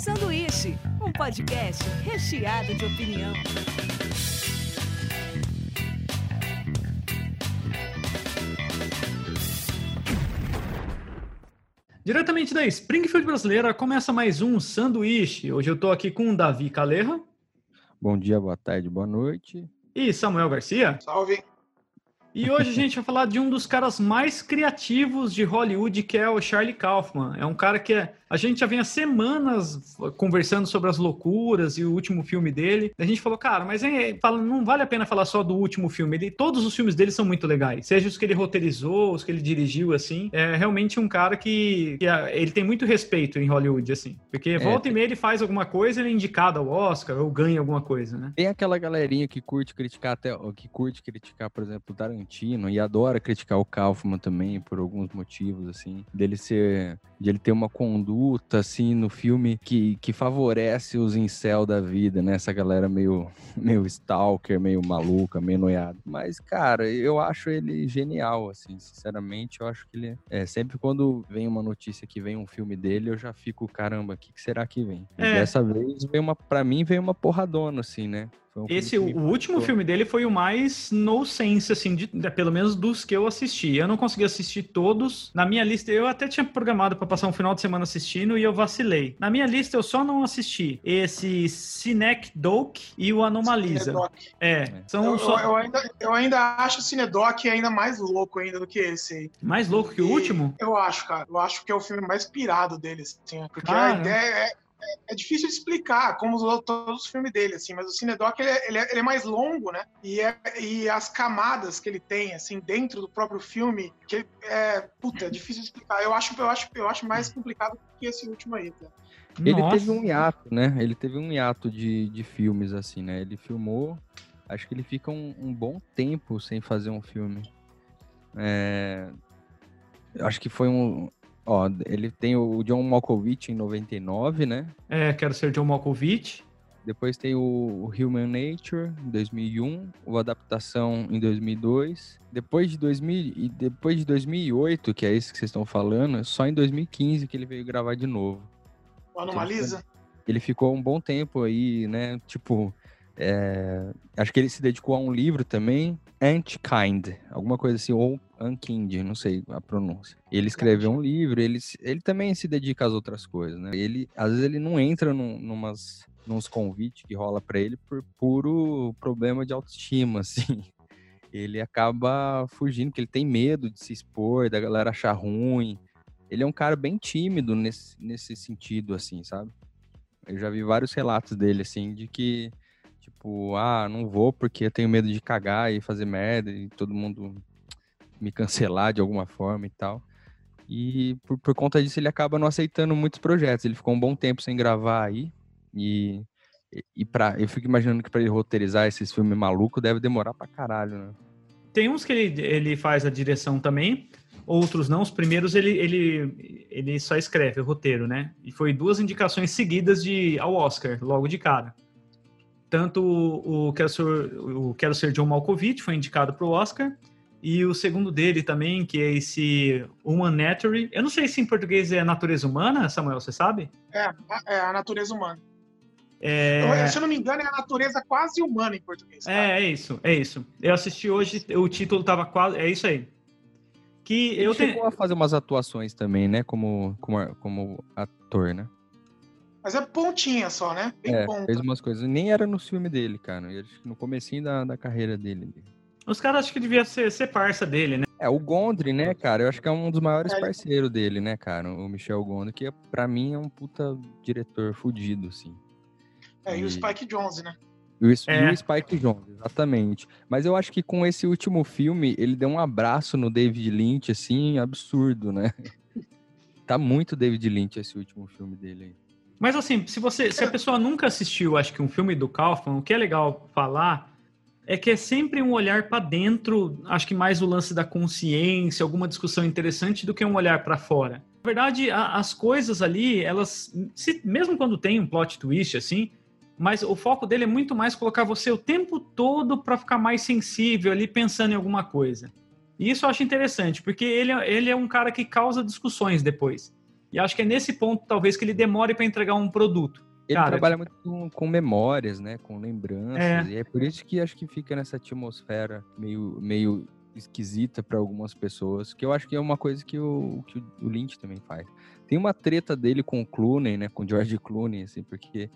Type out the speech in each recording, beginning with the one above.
Sanduíche, um podcast recheado de opinião. Diretamente da Springfield brasileira, começa mais um Sanduíche. Hoje eu tô aqui com o Davi Calerra. Bom dia, boa tarde, boa noite. E Samuel Garcia. Salve. E hoje a gente vai falar de um dos caras mais criativos de Hollywood, que é o Charlie Kaufman. É um cara que é a gente já vem há semanas conversando sobre as loucuras e o último filme dele. A gente falou, cara, mas é, não vale a pena falar só do último filme. Ele, todos os filmes dele são muito legais. Seja os que ele roteirizou, os que ele dirigiu, assim. É realmente um cara que, que ele tem muito respeito em Hollywood, assim. Porque é, volta e meia ele faz alguma coisa, ele é indicado ao Oscar ou ganha alguma coisa, né? Tem aquela galerinha que curte criticar até, que curte criticar, por exemplo, o Tarantino e adora criticar o Kaufman também por alguns motivos, assim, dele ser, de ele ter uma conduta assim, no filme que, que favorece os incel da vida, né? Essa galera meio, meio stalker, meio maluca, meio noiada. Mas, cara, eu acho ele genial, assim, sinceramente. Eu acho que ele é. Sempre quando vem uma notícia que vem um filme dele, eu já fico, caramba, o que, que será que vem? É. dessa vez veio uma, pra mim, veio uma porradona, assim, né? Um Esse, o último filme dele foi o mais no sense, assim, de, de, pelo menos dos que eu assisti. Eu não consegui assistir todos. Na minha lista, eu até tinha programado para passar um final de semana assistindo e eu vacilei. Na minha lista, eu só não assisti esse Cinecdoc e o Anomalisa. É, são eu, só... eu, ainda, eu ainda acho o Cinedoc ainda mais louco ainda do que esse aí. Mais louco que e o último? Eu acho, cara. Eu acho que é o filme mais pirado dele, assim, porque ah, a ideia é é difícil de explicar, como os, todos os filmes dele, assim, mas o Cinedoc ele é, ele é, ele é mais longo, né? E, é, e as camadas que ele tem, assim, dentro do próprio filme, que é, puta, é difícil de explicar. Eu acho, eu acho, eu acho mais complicado que esse último aí, tá? Ele Nossa. teve um hiato, né? Ele teve um hiato de, de filmes, assim, né? Ele filmou, acho que ele fica um, um bom tempo sem fazer um filme. É, acho que foi um, Ó, ele tem o John Malkovich em 99, né? É, quero ser John Malkovich. Depois tem o Human Nature, em 2001, o Adaptação em 2002. Depois de, 2000, e depois de 2008, que é esse que vocês estão falando, só em 2015 que ele veio gravar de novo. O Anomalisa? Ele ficou um bom tempo aí, né? Tipo, é, acho que ele se dedicou a um livro também, Antkind, alguma coisa assim, ou Unkind, não sei a pronúncia. Ele escreveu um livro, ele, ele também se dedica às outras coisas, né? Ele, às vezes ele não entra num, numas, nos convites que rola para ele por puro problema de autoestima, assim. Ele acaba fugindo, porque ele tem medo de se expor, da galera achar ruim. Ele é um cara bem tímido nesse, nesse sentido, assim, sabe? Eu já vi vários relatos dele, assim, de que Tipo, ah, não vou porque eu tenho medo de cagar e fazer merda e todo mundo me cancelar de alguma forma e tal. E por, por conta disso ele acaba não aceitando muitos projetos. Ele ficou um bom tempo sem gravar aí. E, e pra, eu fico imaginando que para ele roteirizar esses filmes malucos deve demorar pra caralho, né? Tem uns que ele, ele faz a direção também, outros não. Os primeiros ele, ele, ele só escreve o roteiro, né? E foi duas indicações seguidas de, ao Oscar, logo de cara. Tanto o Quero Ser, o Quero Ser John Malkovich foi indicado para o Oscar, e o segundo dele também, que é esse Human Nature. Eu não sei se em português é natureza humana, Samuel, você sabe? É, é a natureza humana. É... Se eu não me engano, é a natureza quase humana em português. Cara. É, é isso, é isso. Eu assisti hoje, o título tava quase. É isso aí. Que Ele eu chegou te... a fazer umas atuações também, né? Como, como, como ator, né? Mas é pontinha só, né? Bem é, ponta. fez umas coisas. Nem era no filme dele, cara. No comecinho da, da carreira dele. Os caras acham que devia ser, ser parça dele, né? É, o Gondry, né, cara? Eu acho que é um dos maiores é. parceiros dele, né, cara? O Michel Gondry, que pra mim é um puta diretor fudido, assim. É, e, e o Spike Jonze, né? E o, é. e o Spike Jonze, exatamente. Mas eu acho que com esse último filme, ele deu um abraço no David Lynch, assim, absurdo, né? tá muito David Lynch esse último filme dele aí. Mas assim, se você, se a pessoa nunca assistiu, acho que um filme do Kaufman, o que é legal falar é que é sempre um olhar para dentro, acho que mais o lance da consciência, alguma discussão interessante do que um olhar para fora. Na verdade, a, as coisas ali, elas, se, mesmo quando tem um plot twist assim, mas o foco dele é muito mais colocar você o tempo todo para ficar mais sensível ali pensando em alguma coisa. E isso eu acho interessante, porque ele, é, ele é um cara que causa discussões depois. E acho que é nesse ponto, talvez, que ele demore para entregar um produto. Ele Cara, trabalha muito com, com, memórias, né? Com lembranças. É. E é por isso que acho que fica nessa atmosfera meio, meio esquisita para algumas pessoas, que eu acho que é uma coisa que o, que o Lynch também faz. Tem uma treta dele com o Clooney, né? Com o George Clooney, assim, porque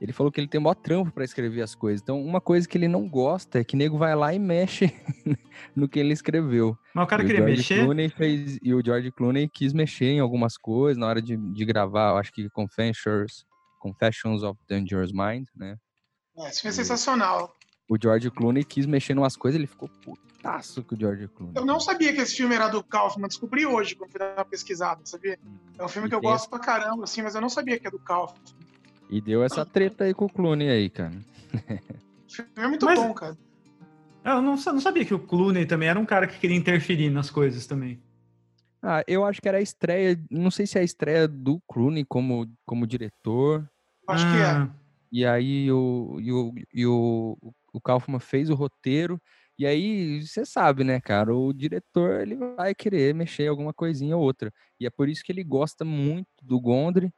ele falou que ele tem maior trampo para escrever as coisas. Então, uma coisa que ele não gosta é que o nego vai lá e mexe no que ele escreveu. Mas o cara queria mexer? Clooney fez, e o George Clooney quis mexer em algumas coisas na hora de, de gravar, eu acho que Confessions, Confessions of Dangerous Mind, né? É, isso foi sensacional. O George Clooney quis mexer em umas coisas, ele ficou putaço com o George Clooney. Eu não sabia que esse filme era do Kaufman, descobri hoje quando fui dar uma pesquisada, sabia? Hum. É um filme que eu gosto pra caramba, assim, mas eu não sabia que é do Kaufman. E deu essa treta aí com o Clooney aí, cara. É muito Mas, bom, cara. Eu não, não sabia que o Clooney também era um cara que queria interferir nas coisas também. Ah, eu acho que era a estreia, não sei se é a estreia do Clooney como, como diretor. Acho ah. que é. Ah. E aí o, e o, e o, o Kaufman fez o roteiro. E aí, você sabe, né, cara? O diretor ele vai querer mexer em alguma coisinha ou outra. E é por isso que ele gosta muito do Gondry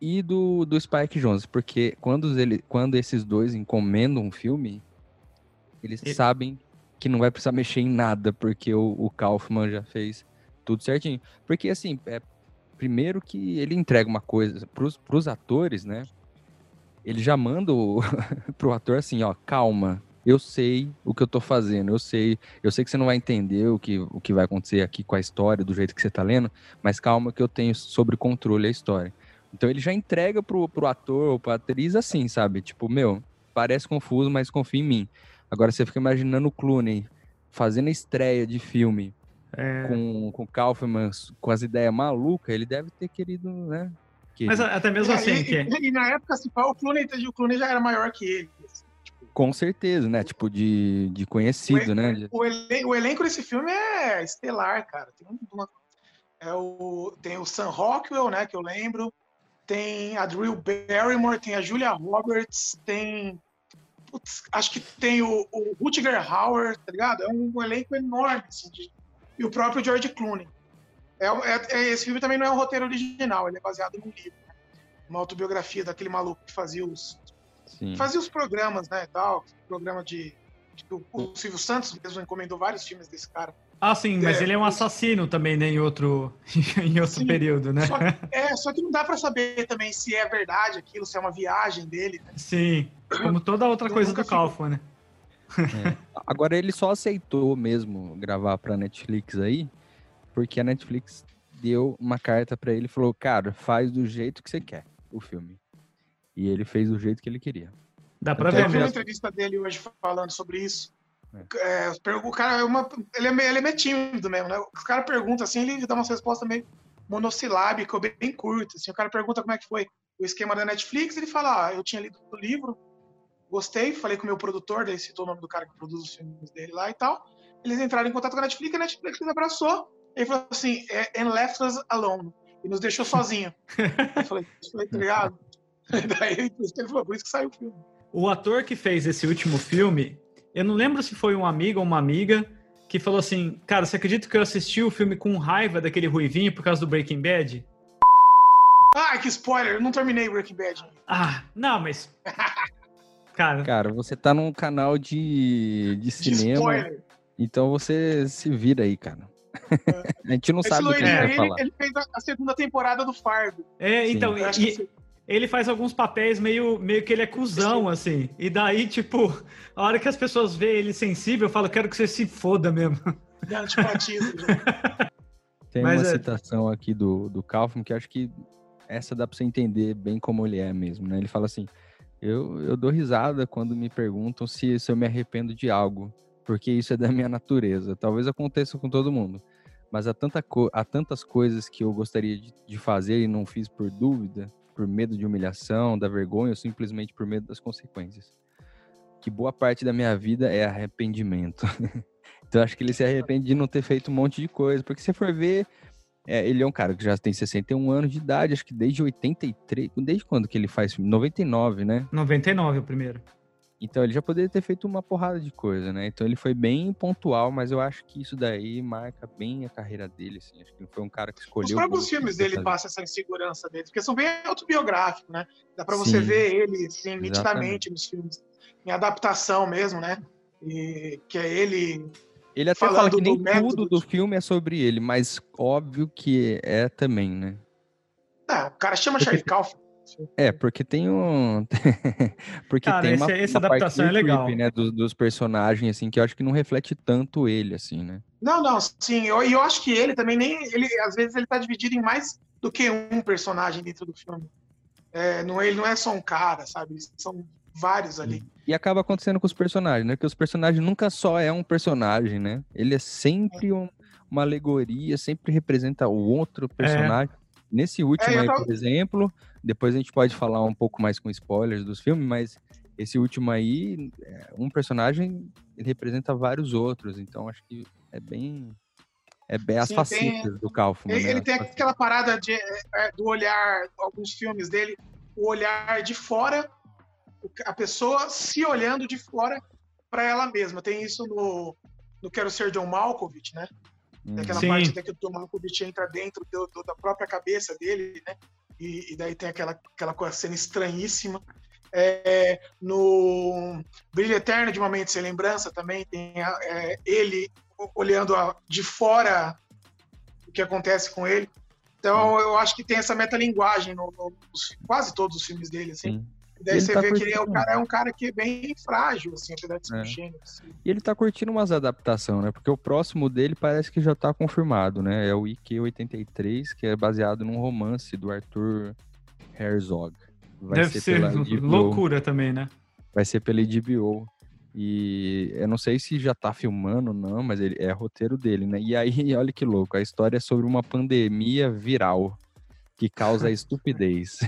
e do, do Spike Jones, porque quando, ele, quando esses dois encomendam um filme, eles sabem que não vai precisar mexer em nada, porque o, o Kaufman já fez tudo certinho. Porque, assim, é, primeiro que ele entrega uma coisa pros, pros atores, né? Ele já manda o, pro ator assim, ó, calma, eu sei o que eu tô fazendo, eu sei, eu sei que você não vai entender o que, o que vai acontecer aqui com a história, do jeito que você tá lendo, mas calma que eu tenho sobre controle a história. Então ele já entrega pro, pro ator ou pra atriz assim, sabe? Tipo, meu, parece confuso, mas confia em mim. Agora você fica imaginando o Clooney fazendo a estreia de filme é... com, com o Kaufman, com as ideias malucas, ele deve ter querido, né? Que... Mas até mesmo assim. É, que... e, e, na época, assim, o, Clooney, o Clooney já era maior que ele. Assim, tipo... Com certeza, né? Tipo, de, de conhecido, o, né? O, elen o elenco desse filme é estelar, cara. Tem, uma, é o, tem o Sam Rockwell, né? Que eu lembro tem a Drew Barrymore, tem a Julia Roberts, tem. Putz, acho que tem o, o Rutger Hauer, tá ligado? É um, elenco enorme, assim, de, e o próprio George Clooney. É, é, é, esse filme também não é um roteiro original, ele é baseado num livro, né? uma autobiografia daquele maluco que fazia os Sim. fazia os programas, né, tal, programa de, de o, o Silvio Santos mesmo encomendou vários filmes desse cara. Ah, sim, mas é, ele é um assassino também, né, em outro, em outro sim, período, né? Só, é, só que não dá para saber também se é verdade aquilo, se é uma viagem dele. Né? Sim, como toda outra coisa do Kaufman, né? É. Agora ele só aceitou mesmo gravar pra Netflix aí, porque a Netflix deu uma carta para ele e falou, cara, faz do jeito que você quer o filme. E ele fez do jeito que ele queria. Dá pra ver. Eu vi uma entrevista dele hoje falando sobre isso. É, o cara é uma, ele, é ele é meio tímido mesmo, né? O cara pergunta assim, ele dá uma resposta meio monossilábica, bem, curta. Assim, o cara pergunta como é que foi o esquema da Netflix, ele fala: ah, eu tinha lido o livro, gostei, falei com o meu produtor, daí citou o nome do cara que produz os filmes dele lá e tal. Eles entraram em contato com a Netflix, a Netflix abraçou, e falou assim: é, and left us alone, e nos deixou sozinho. eu falei, falei, tá ligado? daí ele falou, por isso que saiu o filme. O ator que fez esse último filme, eu não lembro se foi um amigo ou uma amiga que falou assim: Cara, você acredita que eu assisti o filme com raiva daquele ruivinho por causa do Breaking Bad? Ah, que spoiler! Eu não terminei Breaking Bad. Ah, não, mas. Cara. Cara, você tá num canal de, de cinema. De então você se vira aí, cara. É. a gente não Esse sabe o que ele, vai falar. Ele fez a segunda temporada do Fargo. É, então, e, ele faz alguns papéis meio, meio que ele é cuzão, assim. E daí, tipo, a hora que as pessoas veem ele sensível, eu falo, quero que você se foda mesmo. Tem Mas uma é... citação aqui do, do Kaufman que acho que essa dá pra você entender bem como ele é mesmo, né? Ele fala assim, eu, eu dou risada quando me perguntam se, se eu me arrependo de algo, porque isso é da minha natureza. Talvez aconteça com todo mundo. Mas há, tanta há tantas coisas que eu gostaria de, de fazer e não fiz por dúvida, por medo de humilhação, da vergonha ou simplesmente por medo das consequências. Que boa parte da minha vida é arrependimento. então acho que ele se arrepende de não ter feito um monte de coisa, porque se for ver, é, ele é um cara que já tem 61 anos de idade, acho que desde 83, desde quando que ele faz filme? 99, né? 99 o primeiro. Então ele já poderia ter feito uma porrada de coisa, né? Então ele foi bem pontual, mas eu acho que isso daí marca bem a carreira dele, assim. Acho que ele foi um cara que escolheu. Os próprios filmes dele passam essa insegurança dele, porque são bem autobiográficos, né? Dá pra você Sim, ver ele, assim, nitidamente nos filmes, em adaptação mesmo, né? E que é ele. Ele até fala que nem do tudo do filme é sobre ele, mas óbvio que é também, né? É, o cara chama Charlie Kaufman. É, porque tem um. porque Cara, tem uma, esse, essa uma adaptação é legal. Né, dos, dos, personagens, assim, que eu acho que não reflete tanto ele, assim, né? Não, não, sim. E eu, eu acho que ele também nem. Ele, às vezes ele tá dividido em mais do que um personagem dentro do filme. É, não, ele não é só um cara, sabe? São vários ali. E acaba acontecendo com os personagens, né? Que os personagens nunca só é um personagem, né? Ele é sempre é. Um, uma alegoria, sempre representa o outro é. personagem. Nesse último é, aí, tava... por exemplo, depois a gente pode falar um pouco mais com spoilers dos filmes, mas esse último aí, é, um personagem ele representa vários outros, então acho que é bem é bem as Sim, facetas tem, do Kaufman. Ele, né? ele tem aquela parada de, é, do olhar, alguns filmes dele, o olhar de fora, a pessoa se olhando de fora para ela mesma. Tem isso no, no Quero Ser John Malkovich, né? Hum. Aquela Sim. parte que o John Malkovich entra dentro do, do, da própria cabeça dele, né? e, e daí tem aquela, aquela cena estranhíssima. É, no Brilho Eterno de Uma Mente Sem Lembrança também tem é, ele olhando a, de fora o que acontece com ele. Então eu acho que tem essa metalinguagem no, no, nos, quase todos os filmes dele, assim. Sim. E daí você tá vê curtindo... que ele é, o cara, é um cara que é bem frágil, assim, apesar de ser é. um assim. E ele tá curtindo umas adaptações, né? Porque o próximo dele parece que já tá confirmado, né? É o IQ83, que é baseado num romance do Arthur Herzog. Vai Deve ser, ser loucura também, né? Vai ser pela HBO. E eu não sei se já tá filmando ou não, mas ele é roteiro dele, né? E aí, olha que louco, a história é sobre uma pandemia viral que causa estupidez.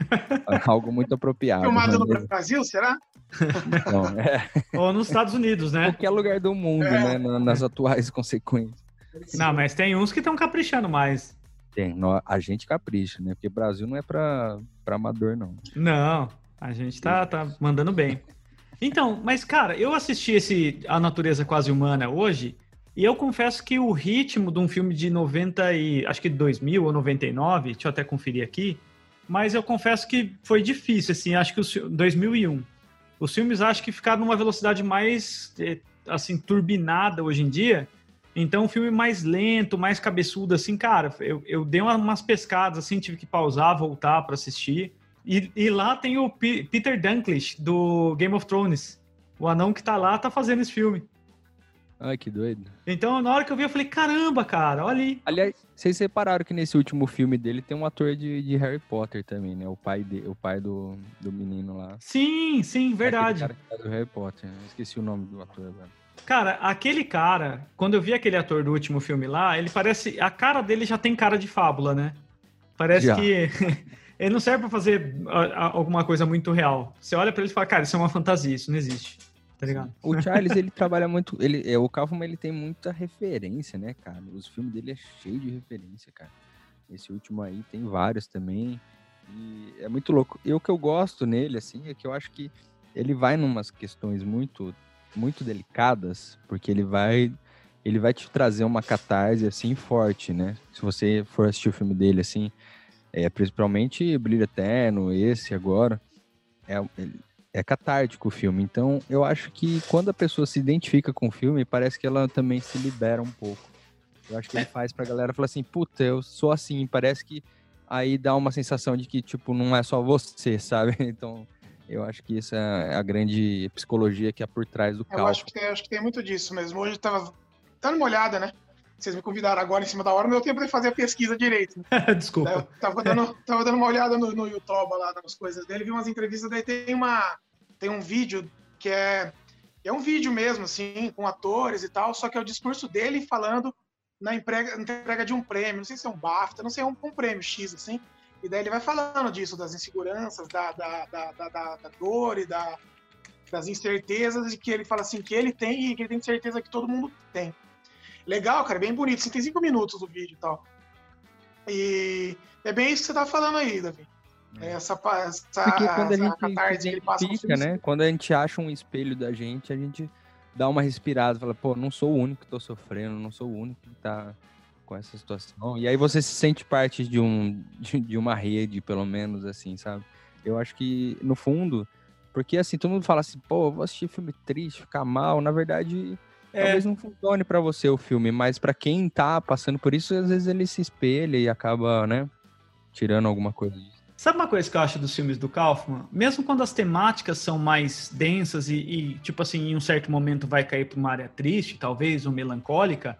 Algo muito apropriado. Filmado no Brasil, será? Não, é. Ou nos Estados Unidos, né? Qualquer lugar do mundo, é. né? Nas atuais consequências. Não, mas tem uns que estão caprichando mais. Tem, a gente capricha, né? Porque o Brasil não é para amador, não. Não, a gente tá, tá mandando bem. Então, mas cara, eu assisti esse A Natureza Quase Humana hoje e eu confesso que o ritmo de um filme de 90 e acho que 2000 ou 99, deixa eu até conferir aqui, mas eu confesso que foi difícil, assim, acho que o 2001. Os filmes acho que ficaram numa velocidade mais eh, assim turbinada hoje em dia. Então, um filme mais lento, mais cabeçudo, assim, cara, eu, eu dei umas pescadas, assim, tive que pausar, voltar para assistir. E, e, lá tem o P Peter Dinklage, do Game of Thrones. O anão que tá lá tá fazendo esse filme. Ai, que doido. Então, na hora que eu vi, eu falei, caramba, cara, olha aí. Aliás, vocês repararam que nesse último filme dele tem um ator de, de Harry Potter também, né? O pai, de, o pai do, do menino lá. Sim, sim, verdade. É cara que do Harry Potter. Eu esqueci o nome do ator agora. Cara, aquele cara, quando eu vi aquele ator do último filme lá, ele parece. A cara dele já tem cara de fábula, né? Parece já. que. ele não serve pra fazer alguma coisa muito real. Você olha para ele e fala, cara, isso é uma fantasia, isso não existe tá ligado? O Charles, ele trabalha muito. Ele, é, o Kaufman, ele tem muita referência, né, cara? Os filmes dele é cheio de referência, cara. Esse último aí tem vários também. E é muito louco. E o que eu gosto nele, assim, é que eu acho que ele vai numas questões muito, muito delicadas, porque ele vai. Ele vai te trazer uma catarse, assim, forte, né? Se você for assistir o filme dele, assim, é, principalmente Brilho Eterno, esse agora, é, é catártico o filme. Então, eu acho que quando a pessoa se identifica com o filme, parece que ela também se libera um pouco. Eu acho que ele é. faz pra galera falar assim, puta, eu sou assim, parece que aí dá uma sensação de que, tipo, não é só você, sabe? Então, eu acho que isso é a grande psicologia que é por trás do carro. Eu acho que, tem, acho que tem muito disso mesmo. Hoje eu tava dando uma olhada, né? Vocês me convidaram agora em cima da hora, não deu tempo de fazer a pesquisa direito. Desculpa. Eu tava dando, tava dando uma olhada no, no YouTube lá nas coisas dele, vi umas entrevistas, daí tem uma. Tem um vídeo que é. É um vídeo mesmo, assim, com atores e tal, só que é o discurso dele falando na entrega, entrega de um prêmio, não sei se é um BAFTA, não sei, é um, um prêmio X, assim. E daí ele vai falando disso, das inseguranças, da, da, da, da, da dor e da, das incertezas, e que ele fala assim, que ele tem e que ele tem certeza que todo mundo tem. Legal, cara, bem bonito. Assim, tem cinco minutos o vídeo e tal. E é bem isso que você tá falando aí, Davi. É essa, essa, Porque quando a gente identifica, né? Quando a gente acha um espelho da gente, a gente dá uma respirada, fala, pô, não sou o único que tô sofrendo, não sou o único que tá com essa situação. E aí você se sente parte de, um, de, de uma rede, pelo menos, assim, sabe? Eu acho que, no fundo, porque assim, todo mundo fala assim, pô, vou assistir filme triste, ficar mal. Na verdade, é. talvez não funcione para você o filme, mas para quem tá passando por isso, às vezes ele se espelha e acaba, né, tirando alguma coisa disso. Sabe uma coisa que eu acho dos filmes do Kaufman? Mesmo quando as temáticas são mais densas e, e tipo assim, em um certo momento vai cair para uma área triste, talvez, ou melancólica,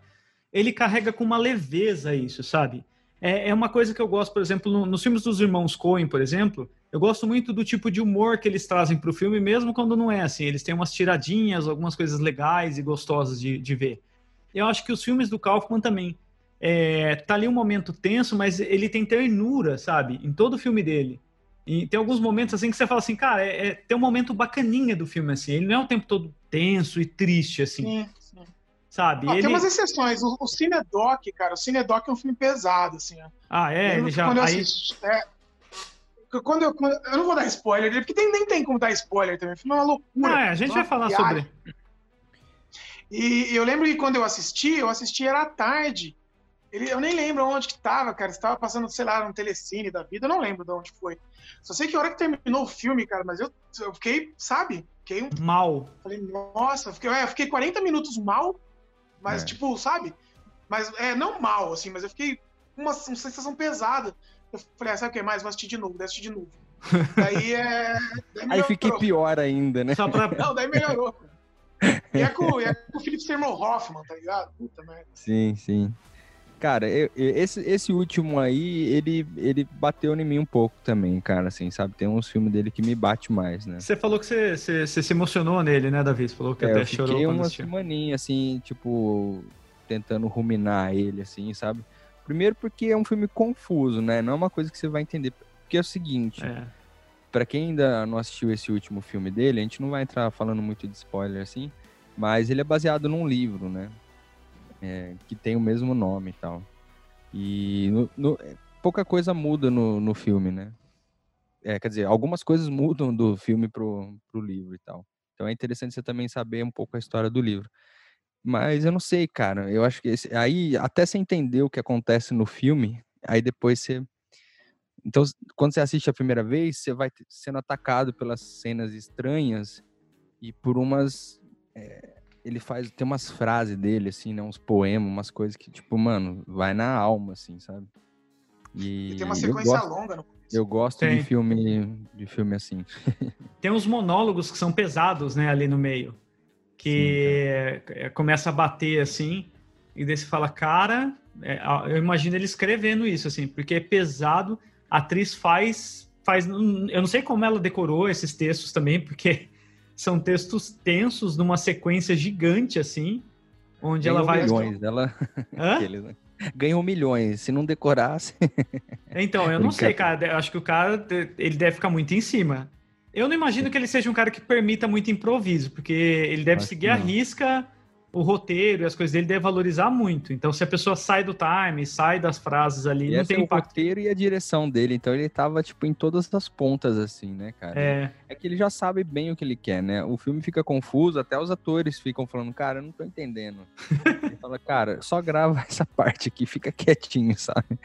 ele carrega com uma leveza isso, sabe? É, é uma coisa que eu gosto, por exemplo, no, nos filmes dos irmãos Coen, por exemplo, eu gosto muito do tipo de humor que eles trazem para o filme, mesmo quando não é assim. Eles têm umas tiradinhas, algumas coisas legais e gostosas de, de ver. Eu acho que os filmes do Kaufman também é, tá ali um momento tenso, mas ele tem ternura, sabe? Em todo o filme dele. E tem alguns momentos assim que você fala assim, cara, é, é, tem um momento bacaninha do filme, assim. Ele não é o tempo todo tenso e triste, assim. Sim. Sabe? Ah, ele... Tem umas exceções. O, o Cinedoc, cara, o Cinedoc é um filme pesado, assim. Ah, é? Ele já... Quando eu, assisti, é, quando eu, quando, eu não vou dar spoiler, porque tem, nem tem como dar spoiler também. O filme é uma loucura. Não, é, a gente vai falar viagem. sobre. E eu lembro que quando eu assisti, eu assisti era à tarde. Ele, eu nem lembro onde que tava, cara. Estava passando, sei lá, no telecine da vida, eu não lembro de onde foi. Só sei que a hora que terminou o filme, cara, mas eu, eu fiquei, sabe? Fiquei um... mal. Falei, nossa, fiquei, é, fiquei 40 minutos mal, mas, é. tipo, sabe? Mas, é, não mal, assim, mas eu fiquei uma, uma sensação pesada. Eu falei, ah, sabe o que mais? Vou assistir de novo, vou assistir de novo. daí é. Daí Aí fiquei pior ainda, né? Só pra... Não, daí melhorou. E é com, é com o Philip Seymour Hoffman, tá ligado? Puta merda. Sim, sim. Cara, eu, esse, esse último aí, ele, ele bateu em mim um pouco também, cara, assim, sabe? Tem uns filmes dele que me bate mais, né? Você falou que você, você, você se emocionou nele, né, Davi? Você falou que é, até eu chorou quando uma semaninha, assim, tipo, tentando ruminar ele, assim, sabe? Primeiro porque é um filme confuso, né? Não é uma coisa que você vai entender. Porque é o seguinte, é. para quem ainda não assistiu esse último filme dele, a gente não vai entrar falando muito de spoiler, assim, mas ele é baseado num livro, né? É, que tem o mesmo nome e tal. E no, no, pouca coisa muda no, no filme, né? É, quer dizer, algumas coisas mudam do filme pro, pro livro e tal. Então é interessante você também saber um pouco a história do livro. Mas eu não sei, cara. Eu acho que esse, aí, até você entender o que acontece no filme, aí depois você. Então, quando você assiste a primeira vez, você vai sendo atacado pelas cenas estranhas e por umas. É, ele faz, tem umas frases dele, assim, né? Uns poemas, umas coisas que, tipo, mano, vai na alma, assim, sabe? E, e tem uma sequência gosto, longa no começo. Eu gosto tem. de filme, de filme assim. tem uns monólogos que são pesados, né, ali no meio. Que Sim, é, começa a bater, assim, e daí você fala, cara, é, eu imagino ele escrevendo isso, assim, porque é pesado, a atriz faz, faz, eu não sei como ela decorou esses textos também, porque são textos tensos numa sequência gigante, assim, onde Ganhou ela vai. Milhões, ela. Aqueles, né? Ganhou milhões, se não decorasse. então, eu não sei, cara. Eu acho que o cara ele deve ficar muito em cima. Eu não imagino que ele seja um cara que permita muito improviso, porque ele deve acho seguir a risca o roteiro e as coisas dele deve valorizar muito. Então, se a pessoa sai do time, sai das frases ali, e não tem impacto. o roteiro e a direção dele. Então, ele tava, tipo, em todas as pontas, assim, né, cara? É. É que ele já sabe bem o que ele quer, né? O filme fica confuso, até os atores ficam falando, cara, eu não tô entendendo. ele fala, cara, só grava essa parte aqui, fica quietinho, sabe?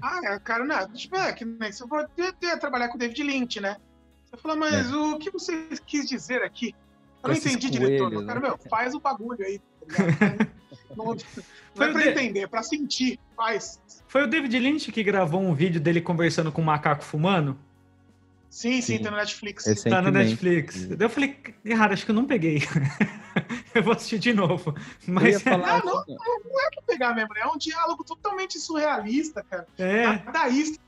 Ah, é, cara, não, tipo, é que nem você for trabalhar com o David Lynch, né? Você fala, mas é. o que você quis dizer aqui? Eu não entendi, coelhos, diretor. Né? Cara, meu, faz o bagulho aí. Tá não, não é pra entender, é pra sentir. Faz. Foi o David Lynch que gravou um vídeo dele conversando com um macaco fumando? Sim, sim, sim, tá no Netflix. Tá no Netflix. Eu falei, cara, acho que eu não peguei. eu vou assistir de novo. Mas... Falar... Não, não, não, é pra pegar mesmo, né? é um diálogo totalmente surrealista, cara. É. Dadaísta.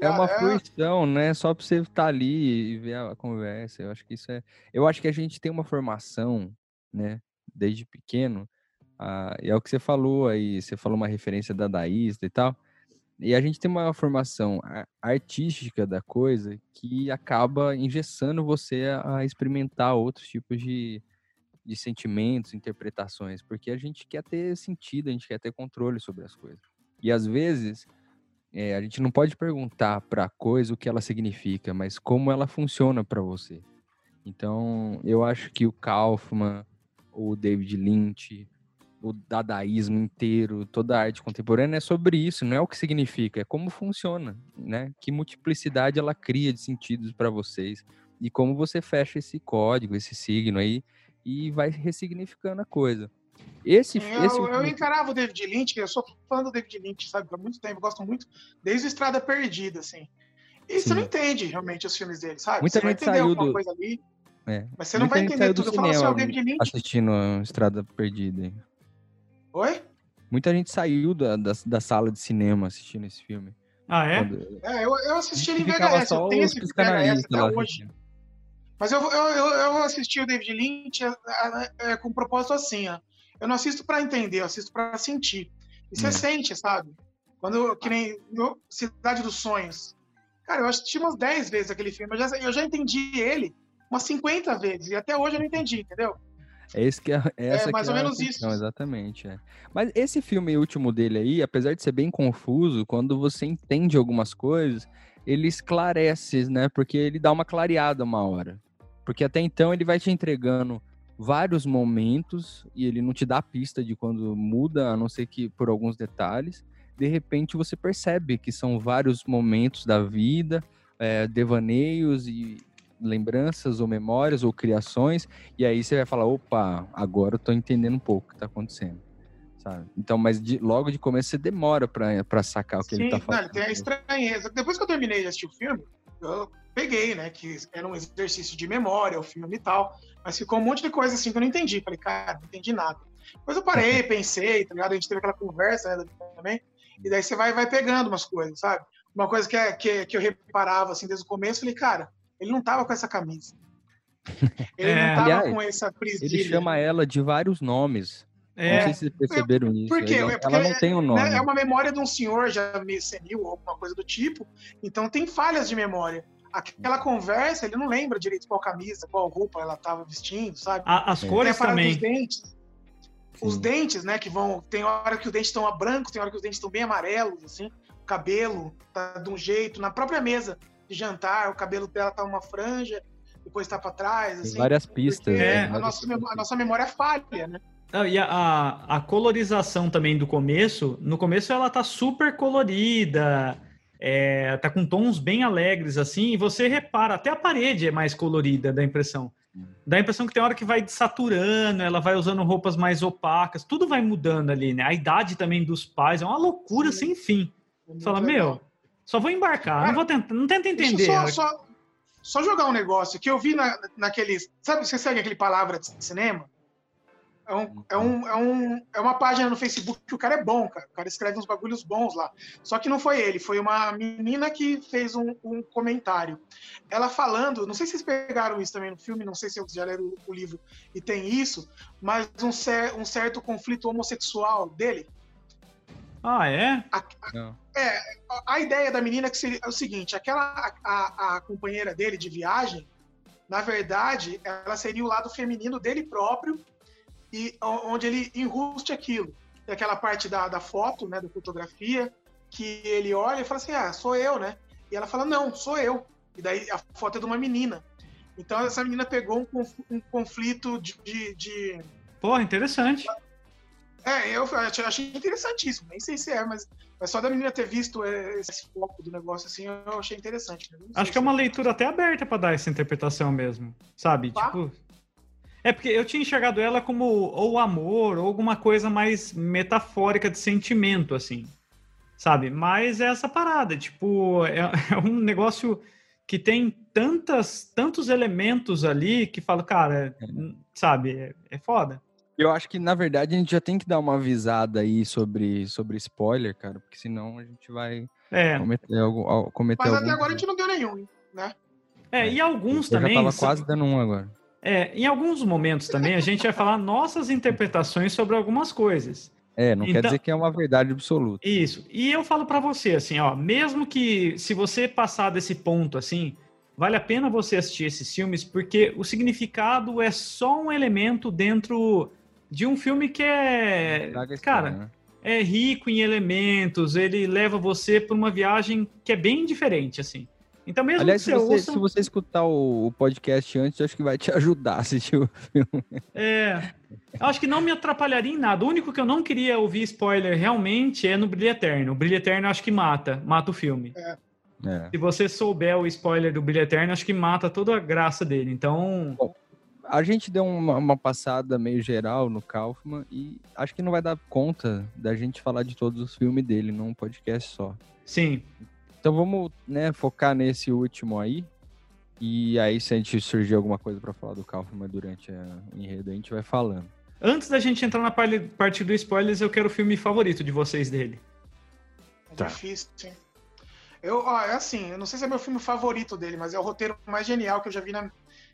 É uma é. fruição, né? Só pra você estar tá ali e ver a conversa. Eu acho que isso é. Eu acho que a gente tem uma formação, né? Desde pequeno. Ah, e é o que você falou aí. Você falou uma referência dadaísta e tal. E a gente tem uma formação artística da coisa que acaba engessando você a experimentar outros tipos de, de sentimentos, interpretações, porque a gente quer ter sentido, a gente quer ter controle sobre as coisas. E às vezes é, a gente não pode perguntar para a coisa o que ela significa, mas como ela funciona para você. Então, eu acho que o Kaufman, o David Lynch, o dadaísmo inteiro, toda a arte contemporânea é sobre isso, não é o que significa, é como funciona, né? Que multiplicidade ela cria de sentidos para vocês e como você fecha esse código, esse signo aí e vai ressignificando a coisa. Esse, eu, esse eu encarava o David Lynch, eu sou fã do David Lynch, sabe, há muito tempo, gosto muito, desde o Estrada Perdida, assim. E Sim. você não entende realmente os filmes dele, sabe? Muita você gente saiu do... coisa ali, é. mas você não vai entender tudo. Eu falo assim, o David Lynch... Assistindo Estrada Perdida. Oi? Muita gente saiu da, da, da, sala de cinema assistindo esse filme. Ah, é? Quando... É, eu, eu assisti ele em VHS, eu tenho esse VHS até hoje. Mas eu, eu, eu, eu assisti o David Lynch é, é, é, com um propósito assim, ó. Eu não assisto para entender, eu assisto para sentir. E você é. sente, sabe? Quando, que nem no Cidade dos Sonhos. Cara, eu assisti umas 10 vezes aquele filme. Eu já, eu já entendi ele umas 50 vezes. E até hoje eu não entendi, entendeu? É, esse que é, essa é mais ou é menos isso. Exatamente. É. Mas esse filme último dele aí, apesar de ser bem confuso, quando você entende algumas coisas, ele esclarece, né? Porque ele dá uma clareada uma hora. Porque até então ele vai te entregando vários momentos e ele não te dá pista de quando muda, a não ser que por alguns detalhes. De repente você percebe que são vários momentos da vida, é, devaneios e lembranças ou memórias ou criações, e aí você vai falar, opa, agora eu tô entendendo um pouco o que tá acontecendo. Sabe? Então, mas de, logo de começo você demora para sacar o que Sim, ele tá falando. Não, tem a estranheza. Depois que eu terminei de assistir o filme, eu peguei, né, que era um exercício de memória, o filme e tal, mas ficou um monte de coisa assim que eu não entendi. Falei, cara, não entendi nada. Depois eu parei, pensei, tá ligado? A gente teve aquela conversa né, também, e daí você vai, vai pegando umas coisas, sabe? Uma coisa que, é, que, que eu reparava assim desde o começo, falei, cara, ele não tava com essa camisa. Ele é, não tava aliás, com essa presilha. Ele chama ela de vários nomes. É. Não sei se vocês perceberam isso. Por quê? Ela, é ela não tem um nome. Né, é uma memória de um senhor já meio senil ou alguma coisa do tipo. Então tem falhas de memória. Aquela conversa, ele não lembra direito qual camisa, qual roupa ela estava vestindo, sabe? as cores também. Os dentes. Os dentes, né, que vão... Tem hora que os dentes estão brancos, tem hora que os dentes estão bem amarelos, assim. O cabelo tá de um jeito. Na própria mesa de jantar, o cabelo dela tá uma franja, depois tá para trás. Assim, várias pistas. É, a, nossa, a nossa memória é falha, né? e a, a, colorização também do começo, no começo ela tá super colorida, é, tá com tons bem alegres assim, e você repara, até a parede é mais colorida, dá a impressão. Dá a impressão que tem hora que vai saturando, ela vai usando roupas mais opacas, tudo vai mudando ali, né? A idade também dos pais é uma loucura Sim. sem fim. Você fala, meu, só vou embarcar, não vou tentar, não tenta entender. Só, só, só, jogar um negócio que eu vi na, naqueles. Sabe, você segue aquele palavra de cinema? É, um, é, um, é, um, é uma página no Facebook que o cara é bom, cara. O cara escreve uns bagulhos bons lá. Só que não foi ele, foi uma menina que fez um, um comentário. Ela falando, não sei se vocês pegaram isso também no filme, não sei se eu já leram o, o livro e tem isso, mas um, cer um certo conflito homossexual dele. Ah, é? A, a, é, a ideia da menina é que seria é o seguinte: aquela a, a companheira dele de viagem, na verdade, ela seria o lado feminino dele próprio e onde ele enruste aquilo. Tem aquela parte da, da foto, né, da fotografia, que ele olha e fala assim: ah, sou eu, né? E ela fala: não, sou eu. E daí a foto é de uma menina. Então essa menina pegou um, um conflito de, de, de. Porra, interessante. É, eu achei interessantíssimo. Nem sei se é, mas, mas só da menina ter visto é, esse foco do negócio assim, eu achei interessante. Né? Acho que é uma leitura até aberta para dar essa interpretação mesmo, sabe? Ah. Tipo. É porque eu tinha enxergado ela como ou amor, ou alguma coisa mais metafórica de sentimento, assim. Sabe? Mas é essa parada, tipo, é, é um negócio que tem tantas, tantos elementos ali que fala, cara, é. sabe, é, é foda. Eu acho que, na verdade, a gente já tem que dar uma avisada aí sobre, sobre spoiler, cara, porque senão a gente vai é. cometer, algo, cometer Mas algum... até agora a gente não deu nenhum, né? É, e alguns Eu também... já tava quase dando um agora. É, em alguns momentos também a gente vai falar nossas interpretações sobre algumas coisas. É, não então, quer dizer que é uma verdade absoluta. Isso. E eu falo para você, assim, ó, mesmo que se você passar desse ponto, assim, vale a pena você assistir esses filmes, porque o significado é só um elemento dentro de um filme que é. Cara, né? é rico em elementos, ele leva você por uma viagem que é bem diferente, assim. Então, mesmo Aliás, que se você, ouça... se você escutar o, podcast antes, acho que vai te ajudar a assistir o filme. É. Acho que não me atrapalharia em nada. O único que eu não queria ouvir spoiler realmente é no Brilho Eterno. O Brilho Eterno acho que mata, mata o filme. É. É. Se você souber o spoiler do Brilho Eterno, acho que mata toda a graça dele. Então. A gente deu uma, uma passada meio geral no Kaufman e acho que não vai dar conta da gente falar de todos os filmes dele num podcast só. Sim. Então vamos né, focar nesse último aí. E aí, se a gente surgir alguma coisa para falar do Kaufman durante a, o enredo, a gente vai falando. Antes da gente entrar na parte, parte do spoilers, eu quero o filme favorito de vocês dele. É Tá. difícil, sim. Eu, ó, é assim, eu não sei se é meu filme favorito dele, mas é o roteiro mais genial que eu já vi na.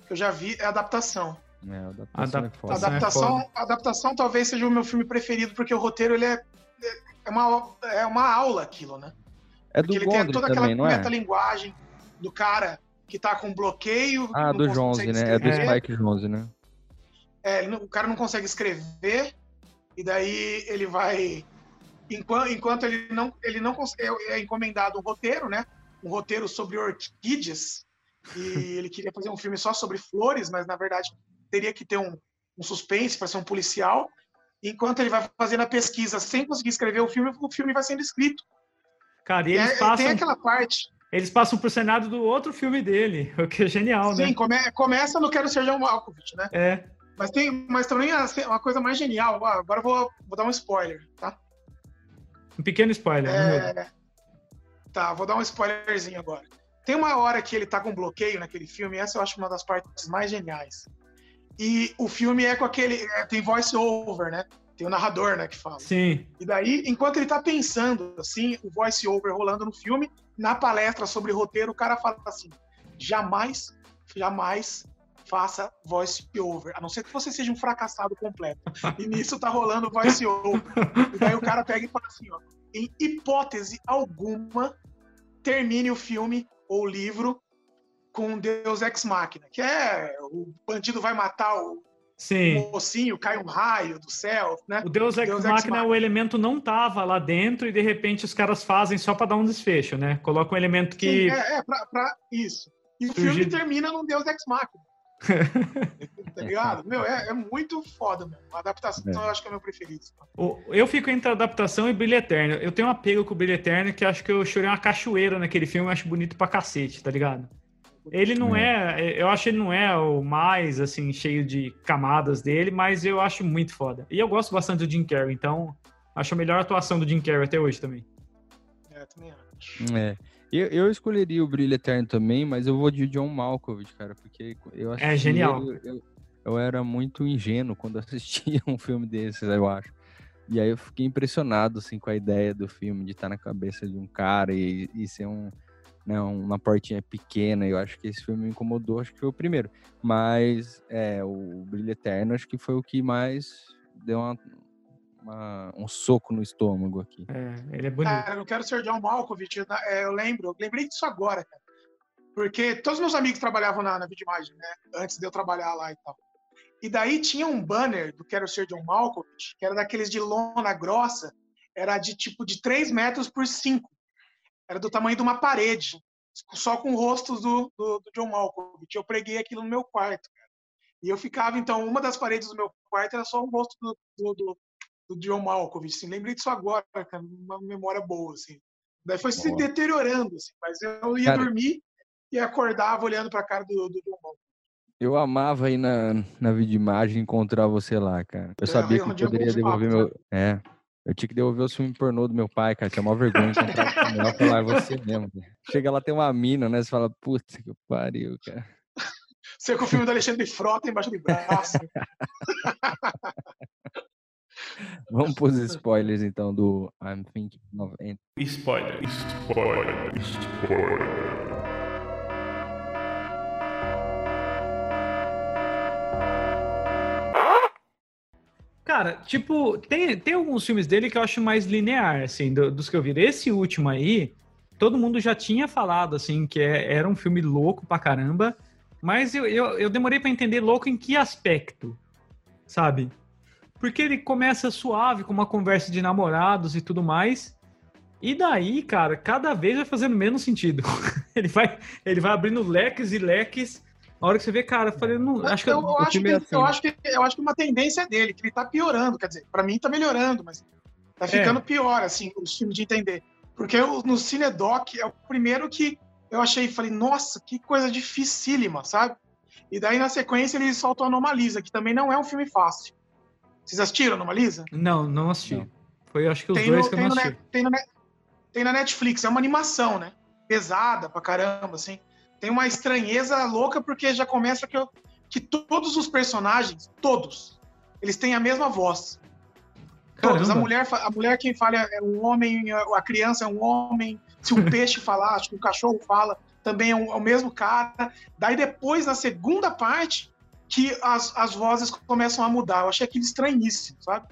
Que eu já vi é a adaptação. É, a adaptação Adap- é adaptação, a adaptação talvez seja o meu filme preferido, porque o roteiro ele é, é, uma, é uma aula aquilo, né? É do Porque ele tem Gondry toda também, aquela não é? metalinguagem do cara que tá com bloqueio. Ah, do consegue Jonze, né? É do. Spike Jonze, né? É, o cara não consegue escrever, e daí ele vai. Enquanto, enquanto ele não, ele não cons- é, é encomendado um roteiro, né? Um roteiro sobre orquídeas. E ele queria fazer um filme só sobre flores, mas na verdade teria que ter um, um suspense para ser um policial. Enquanto ele vai fazendo a pesquisa sem conseguir escrever o filme, o filme vai sendo escrito. Cara, e eles é- passam, tem aquela parte. eles passam pro cenário do outro filme dele, o que é genial, Sim, né? come- começa no Quero Ser John Malkovich, né? É. Mas tem, mas também uma coisa mais genial. Agora eu vou, vou dar um spoiler, tá? Um pequeno spoiler. né? É... Tá, vou dar um spoilerzinho agora. Tem uma hora que ele tá com bloqueio naquele filme, essa eu acho uma das partes mais geniais. E o filme é com aquele. é, tem voice over, né? Tem o narrador, né, que fala. Sim. E daí, enquanto ele tá pensando, assim, o voice over rolando no filme, na palestra sobre roteiro, o cara fala assim: jamais, jamais faça voice over, a não ser que você seja um fracassado completo. E nisso tá rolando voice over. E daí o cara pega e fala assim: ó, em hipótese alguma, termine o filme ou livro com Deus Ex Machina, que é o bandido vai matar o Sim. mocinho, cai um raio do céu, né? O Deus Ex Deus Ex Machina, Machina. o elemento não tava lá dentro e de repente os caras fazem só pra dar um desfecho, né? Coloca um elemento que. Sim, é, é pra, pra isso. E o filme termina num Deus Ex Machina. tá ligado? Meu, é, é muito foda, meu. A adaptação É. eu acho que é o meu preferido. Eu fico entre adaptação e Brilho Eterno. Eu tenho um apego com o Brilho Eterno que acho que eu chorei uma cachoeira naquele filme, eu acho bonito pra cacete, tá ligado? Ele não é, eu acho que ele não é o mais, assim, cheio de camadas dele, mas eu acho muito foda. E eu gosto bastante do Jim Carrey, então acho a melhor atuação do Jim Carrey até hoje também. É, também acho. É. Eu, eu escolheria o Brilho Eterno também, mas eu vou de John Malkovich, cara, porque eu acho É genial. Eu, eu, eu era muito ingênuo quando assistia um filme desses, eu acho. E aí eu fiquei impressionado, assim, com a ideia do filme, de estar na cabeça de um cara e, e ser um, né, uma portinha pequena. Eu acho que esse filme me incomodou, acho que foi o primeiro. Mas é, o Brilho Eterno acho que foi o que mais deu uma, uma- um soco no estômago aqui. É, ele é bonito. Cara, eu não quero ser John Malkovich. eu- é, eu lembro, eu lembrei disso agora, cara. Porque todos meus amigos trabalhavam na, na Vidimagem, né? Antes de eu trabalhar lá e tal. E daí tinha um banner do Quero Ser John Malkovich, que era daqueles de lona grossa, era de tipo de 3 metros por 5. Era do tamanho de uma parede, só com rostos do, do, do John Malkovich. Eu preguei aquilo no meu quarto, cara. E eu ficava, então, uma das paredes do meu quarto era só o rosto do, do, do, do John Malkovich. Assim. Lembrei disso agora, cara, uma memória boa, assim. Daí foi se Boa. deteriorando, assim, mas eu ia Cara- dormir e acordava olhando pra cara do, do John Malkovich. Eu amava ir na, na videoimagem encontrar você lá, cara. Eu É, sabia que eu eu poderia devolver meu. É. Eu tinha que devolver os filmes pornô do meu pai, cara. Tinha maior vergonha de encontrar o filme lá e falar, é você mesmo. cara." Chega lá, tem uma mina, né? Você fala, puta que pariu, cara. Você com o filme do Alexandre Frota embaixo do braço. Vamos pros spoilers, então, do I'm Thinking of End. Spoiler. Spoiler. Spoiler. Cara, tipo, tem, tem alguns filmes dele que eu acho mais linear, assim, do- dos que eu vi. Esse último aí, todo mundo já tinha falado, assim, que é- era um filme louco pra caramba, mas eu, eu, eu demorei pra entender louco em que aspecto, sabe? Porque ele começa suave, com uma conversa de namorados e tudo mais. E daí, cara, cada vez vai fazendo menos sentido. ele, vai, ele vai abrindo leques e leques. A hora que você vê, cara, eu falei, não, acho que eu, eu, acho que, é assim. eu, acho que, eu acho que uma tendência dele, que ele tá piorando. Quer dizer, pra mim tá melhorando, mas tá ficando é. pior, assim, o filme de entender. Porque eu, no Cinedoc é o primeiro que eu achei, falei, nossa, que coisa dificílima, sabe? E daí, na sequência, ele soltou Anomalisa, que também não é um filme fácil. Vocês assistiram Anomalisa? Não, não assisti. Não. Foi, acho que os tem dois no, que eu não assisti. tem, no, tem na Netflix, é uma animação, né? Pesada pra caramba, assim. Tem uma estranheza louca, porque já começa que, eu, que todos os personagens, todos, eles têm a mesma voz. Caramba. Todos. A mulher, a mulher quem fala é um homem, a criança é um homem. Se o peixe falar, acho que o cachorro fala, também é, um, é o mesmo cara. Daí depois, na segunda parte, que as, as vozes começam a mudar. Eu achei aquilo estranhíssimo, sabe?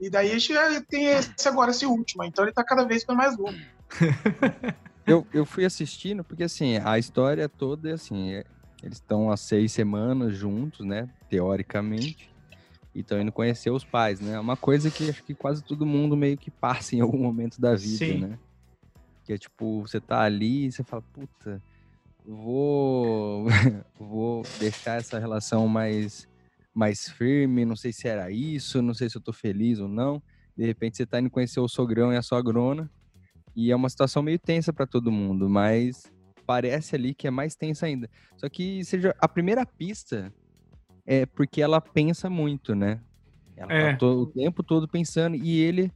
E daí a gente tem esse agora, esse último. Então ele tá cada vez mais louco. eu, eu fui assistindo, porque assim, a história toda é assim, é, eles estão há seis semanas juntos, né? Teoricamente. E estão indo conhecer os pais, né? É uma coisa que acho que quase todo mundo meio que passa em algum momento da vida, Sim. né? Que é tipo, você tá ali e você fala, puta, vou, vou deixar essa relação mais, mais firme, não sei se era isso, não sei se eu tô feliz ou não. De repente você tá indo conhecer o sogrão e a sogrona, e é uma situação meio tensa para todo mundo, mas parece ali que é mais tensa ainda. Só que seja a primeira pista é porque ela pensa muito, né? Ela tá é. tá todo, o tempo todo pensando e ele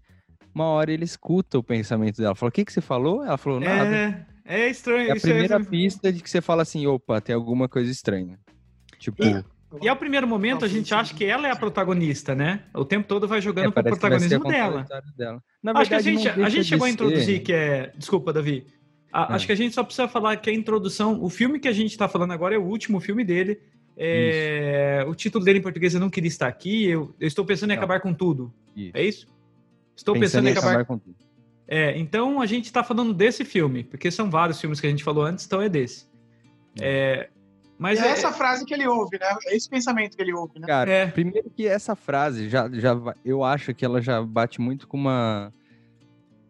uma hora ele escuta o pensamento dela. Fala: "O que que você falou?" Ela falou: "Nada". É, é estranho. É a primeira é... pista de que você fala assim: "Opa, tem alguma coisa estranha". Tipo, e... E ao primeiro momento a gente acha que ela é a protagonista, né? O tempo todo vai jogando é, pro protagonismo dela. dela. Na verdade, acho que a gente, a gente chegou a introduzir que é. Desculpa, Davi. A, é. Acho que a gente só precisa falar que a introdução. O filme que a gente está falando agora é o último filme dele. É, o título dele em português eu não queria estar aqui. Eu, eu estou pensando em não. acabar com tudo. Isso. É isso? Estou pensando, pensando em acabar, acabar com tudo. É, então a gente está falando desse filme, porque são vários filmes que a gente falou antes, então é desse. É, mas é, é, essa frase que ele ouve, né? É esse pensamento que ele ouve, né? Cara, é. primeiro que essa frase já, já eu acho que ela já bate muito com uma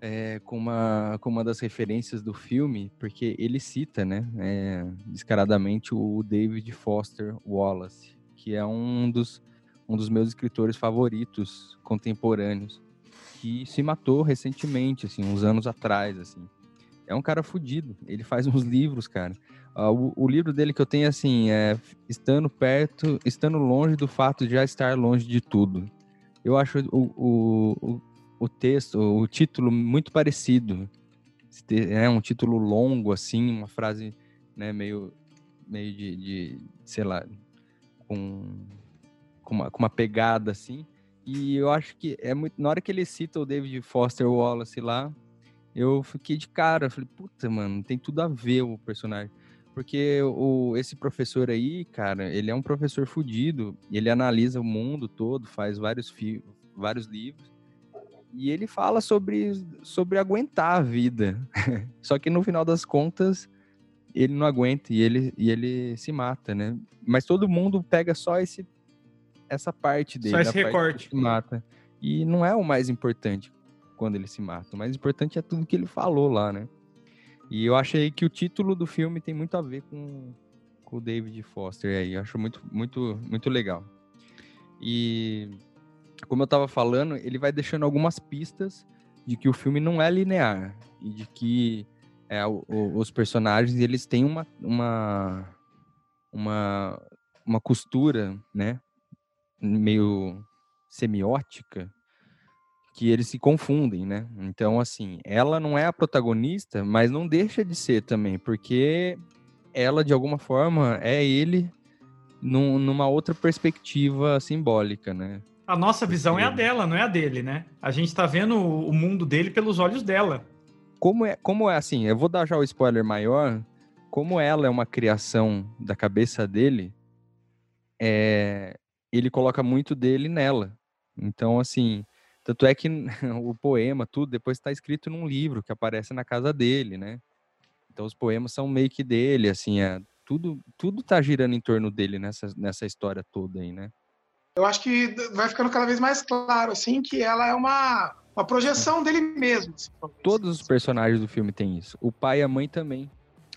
é, com uma com uma das referências do filme, porque ele cita, né, é, descaradamente o David Foster Wallace, que é um dos um dos meus escritores favoritos contemporâneos, que se matou recentemente, assim, uns anos atrás, assim. É um cara fudido. Ele faz uns livros, cara. Uh, o, o, livro dele que eu tenho, assim, é Estando Perto, Estando Longe do Fato de Já Estar Longe de Tudo. Eu acho o, o, o texto, o título muito parecido. É um título longo, assim, uma frase né, meio, meio de, de sei lá, com, com, uma, com uma pegada, assim. E eu acho que é muito. Na hora que ele cita o David Foster Wallace lá, eu fiquei de cara. Falei, puta, mano, tem tudo a ver o personagem. Porque o, esse professor aí, cara, ele é um professor fudido, ele analisa o mundo todo, faz vários, vários livros, e ele fala sobre, sobre aguentar a vida. Só que no final das contas, ele não aguenta e ele, e ele se mata, né? Mas todo mundo pega só esse, essa parte dele. Só esse recorte. mata. E não é o mais importante quando ele se mata. O mais importante é tudo que ele falou lá, né? E eu achei que o título do filme tem muito a ver com, com o David Foster aí. Eu acho muito, muito, muito legal. E como eu estava falando, ele vai deixando algumas pistas de que o filme não é linear e de que é, o, o, os personagens eles têm uma, uma, uma, uma costura, né, meio semiótica que eles se confundem, né? Então, assim, ela não é a protagonista, mas não deixa de ser também, porque ela, de alguma forma, é ele num, numa outra perspectiva simbólica, né? A nossa visão porque... é a dela, não é a dele, né? A gente tá vendo o mundo dele pelos olhos dela. Como é, como é assim, eu vou dar já o spoiler maior, como ela é uma criação da cabeça dele, é, ele coloca muito dele nela. Então, assim, tanto é que o poema, tudo, depois está escrito num livro que aparece na casa dele, né? Então os poemas são meio que dele, assim, é, tudo, tudo tá girando em torno dele nessa, nessa história toda aí, né? eu acho que vai ficando cada vez mais claro, assim, que ela é uma, uma projeção dele mesmo. Assim, Todos os personagens do filme têm isso. O pai e a mãe também.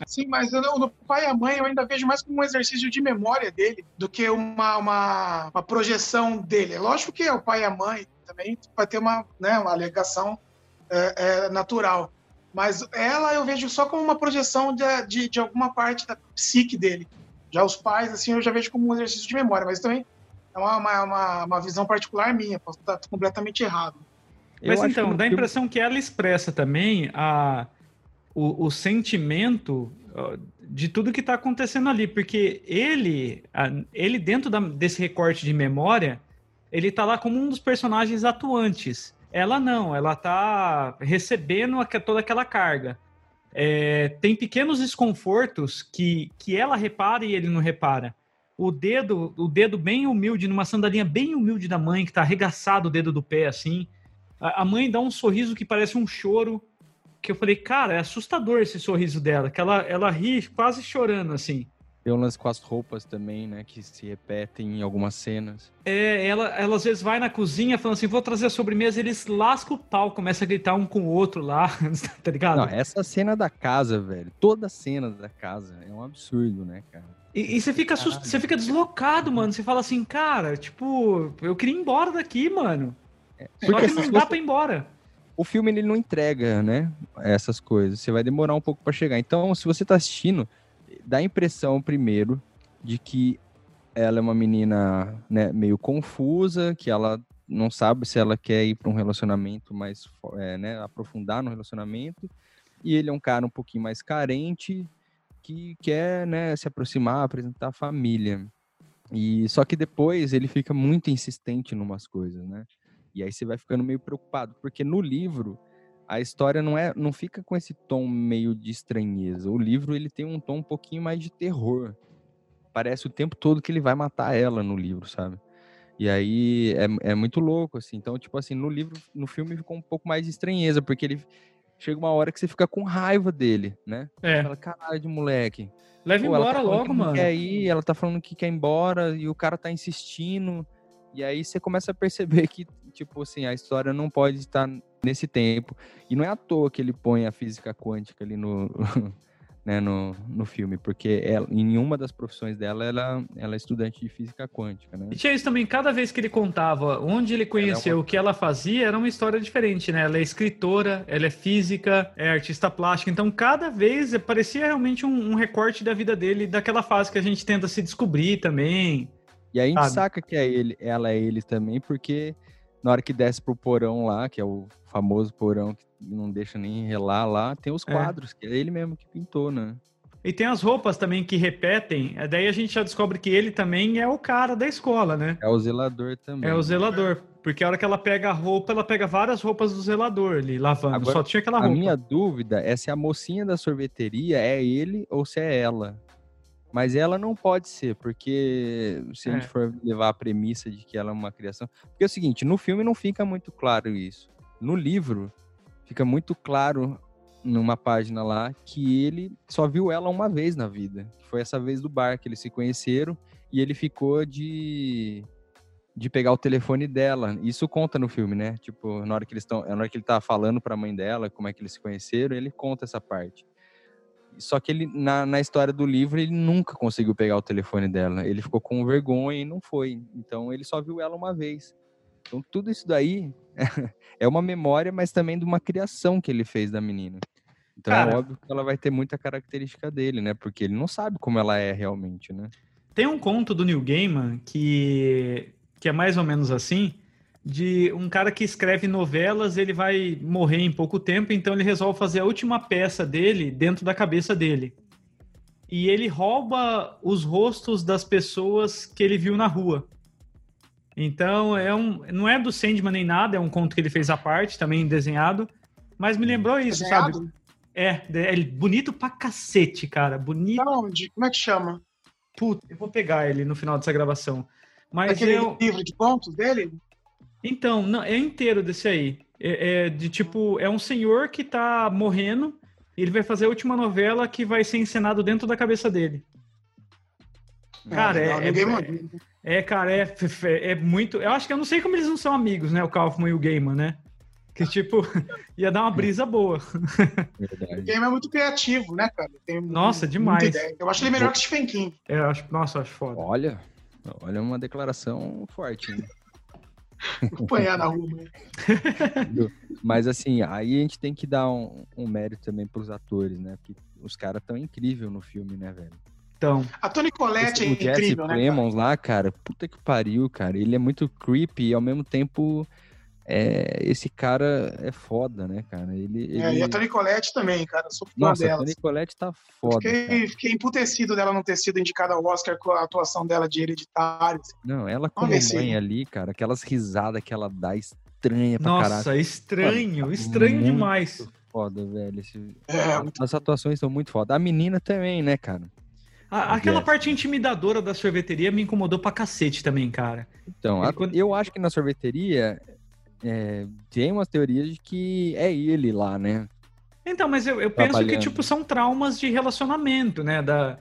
Sim, mas eu, no pai e a mãe eu ainda vejo mais como um exercício de memória dele do que uma, uma, uma projeção dele. É lógico que é o pai e a mãe também vai ter uma, né, uma alegação é, é, natural. Mas ela eu vejo só como uma projeção de, de, de, alguma parte da psique dele. Já os pais, assim, eu já vejo como um exercício de memória, mas também é uma, uma, uma visão particular minha, posso estar completamente errado. Mas então, dá a impressão que ela expressa também a, o, o sentimento de tudo que está acontecendo ali, porque ele, ele dentro da, desse recorte de memória, ele está lá como um dos personagens atuantes. Ela não, ela está recebendo toda aquela carga. É, tem pequenos desconfortos que, que ela repara e ele não repara. O dedo, o dedo bem humilde, numa sandalinha bem humilde da mãe, que está arregaçado o dedo do pé assim. A, a mãe dá um sorriso que parece um choro que eu falei, cara, é assustador esse sorriso dela, que ela, ela ri quase chorando, assim. Tem um lance com as roupas também, né, que se repetem em algumas cenas. É, ela, ela às vezes vai na cozinha falando assim, vou trazer a sobremesa, eles lascam o pau, começa a gritar um com o outro lá, tá ligado? Não, essa cena da casa, velho, toda cena da casa é um absurdo, né, cara? E, e você fica assust... você fica deslocado, mano, você fala assim, cara, tipo, eu queria ir embora daqui, mano. É, Só que não dá pra ir embora o filme ele não entrega, né, essas coisas. Você vai demorar um pouco para chegar. Então, se você tá assistindo, dá a impressão primeiro de que ela é uma menina, né, meio confusa, que ela não sabe se ela quer ir para um relacionamento mais, é, né, aprofundar no relacionamento. E ele é um cara um pouquinho mais carente, que quer, né, se aproximar, apresentar a família. E só que depois ele fica muito insistente em umas coisas, né? E aí você vai ficando meio preocupado, porque no livro a história não é, não fica com esse tom meio de estranheza. O livro ele tem um tom um pouquinho mais de terror. Parece o tempo todo que ele vai matar ela no livro, sabe? E aí é, é muito louco, assim. Então, tipo assim, no livro, no filme ficou um pouco mais de estranheza, porque ele chega uma hora que você fica com raiva dele, né? É. Fala, caralho de moleque. Leva Pô, embora tá logo, mano. Quer ir, ela tá falando que quer ir embora e o cara tá insistindo. E aí você começa a perceber que, tipo assim, a história não pode estar nesse tempo. E não é à toa que ele põe a física quântica ali no, né, no, no filme, porque ela, em uma das profissões dela, ela, ela é estudante de física quântica, né? E tinha isso também, cada vez que ele contava onde ele conheceu, é uma... o que ela fazia, era uma história diferente, né? Ela é escritora, ela é física, é artista plástica, então cada vez parecia realmente um, um recorte da vida dele, daquela fase que a gente tenta se descobrir também. E aí a gente saca que é ele, ela é ele também, porque na hora que desce pro porão lá, que é o famoso porão que não deixa nem relar lá, tem os é. quadros, é. que é ele mesmo que pintou, né? E tem as roupas também que repetem, daí a gente já descobre que ele também é o cara da escola, né? É o zelador também. É o zelador, porque a hora que ela pega a roupa, ela pega várias roupas do zelador ali, lavando, Agora, só tinha aquela roupa. A minha dúvida é se a mocinha da sorveteria é ele ou se é ela. Mas ela não pode ser, porque se a gente é. for levar a premissa de que ela é uma criação. Porque é o seguinte, no filme não fica muito claro isso. No livro, fica muito claro numa página lá que ele só viu ela uma vez na vida. Foi essa vez do bar que eles se conheceram e ele ficou de de pegar o telefone dela. Isso conta no filme, né? Tipo, na hora que eles estão, na hora que ele tá falando para a mãe dela como é que eles se conheceram, ele conta essa parte. Só que ele, na, na história do livro, ele nunca conseguiu pegar o telefone dela. Ele ficou com vergonha e não foi. Então ele só viu ela uma vez. Então tudo isso daí é uma memória, mas também de uma criação que ele fez da menina. Então é Cara, é óbvio que ela vai ter muita característica dele, né? Porque ele não sabe como ela é realmente, né? Tem um conto do Neil Gaiman que, que é mais ou menos assim, de um cara que escreve novelas, ele vai morrer em pouco tempo, então ele resolve fazer a última peça dele dentro da cabeça dele. E ele rouba os rostos das pessoas que ele viu na rua. Então, é um, não é do Sandman nem nada, é um conto que ele fez à parte, também desenhado, mas me lembrou isso, desenhado? sabe? É, é bonito pra cacete, cara, bonito. Onde? Como é que chama? Puta, eu vou pegar ele no final dessa gravação. Mas Aquele eu... livro de contos dele? Então, não, é inteiro desse aí. É, é, de tipo, é um senhor que tá morrendo, ele vai fazer a última novela que vai ser encenado dentro da cabeça dele. Cara, é, Não, é, é, manda. é, cara, é, é, é muito. Eu acho que eu não sei como eles não são amigos, né? O Kaufman e o Gaiman, né? Que tipo, ia dar uma brisa boa. O Verdade. game é muito criativo, né, cara? Tem Nossa, demais. Eu acho ele melhor que Stephen King. É, eu acho, nossa, eu acho foda. Olha, olha uma declaração forte, né? Apanhar na rua. né? Mas assim, aí a gente tem que dar um, um mérito também pros atores, né? Porque os caras tão incríveis no filme, né, velho? Então, A Toni Collette é o Jesse incrível, né? Plemons lá, cara, puta que pariu, cara. Ele é muito creepy e ao mesmo tempo é, esse cara é foda, né, cara? Ele, É, ele... e a Toni Collette também, cara. Eu sou fã Nossa, a dela. Toni Collette tá Eu foda, cara. Fiquei, fiquei emputecido dela não ter sido indicada ao Oscar com a atuação dela de hereditário. Não, ela como se- mãe ali, cara, aquelas risadas que ela dá estranha pra caralho. nossa, estranho, Tá estranho muito demais. Foda, velho. esse- É, As atuações são muito foda. A menina também, né, cara? A- aquela Yes. parte intimidadora da sorveteria me incomodou pra cacete também, cara. Então, a- quando- eu acho que na sorveteria é, tem umas teorias de que é ele lá, né? Então, mas eu, eu penso que, tipo, são traumas de relacionamento, né? Da,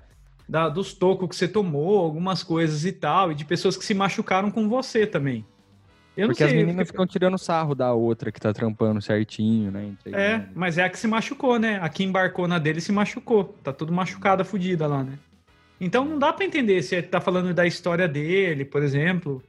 da- dos tocos que você tomou, algumas coisas e tal, e de pessoas que se machucaram com você também. Eu Porque as sei. eu meninas fiquei- ficam tirando sarro da outra que tá trampando certinho, né? entre É, mas é a que se machucou, né? A que embarcou na dele se machucou. Tá tudo machucada, fudida lá, né? Então não dá pra entender se ele tá falando da história dele, por exemplo.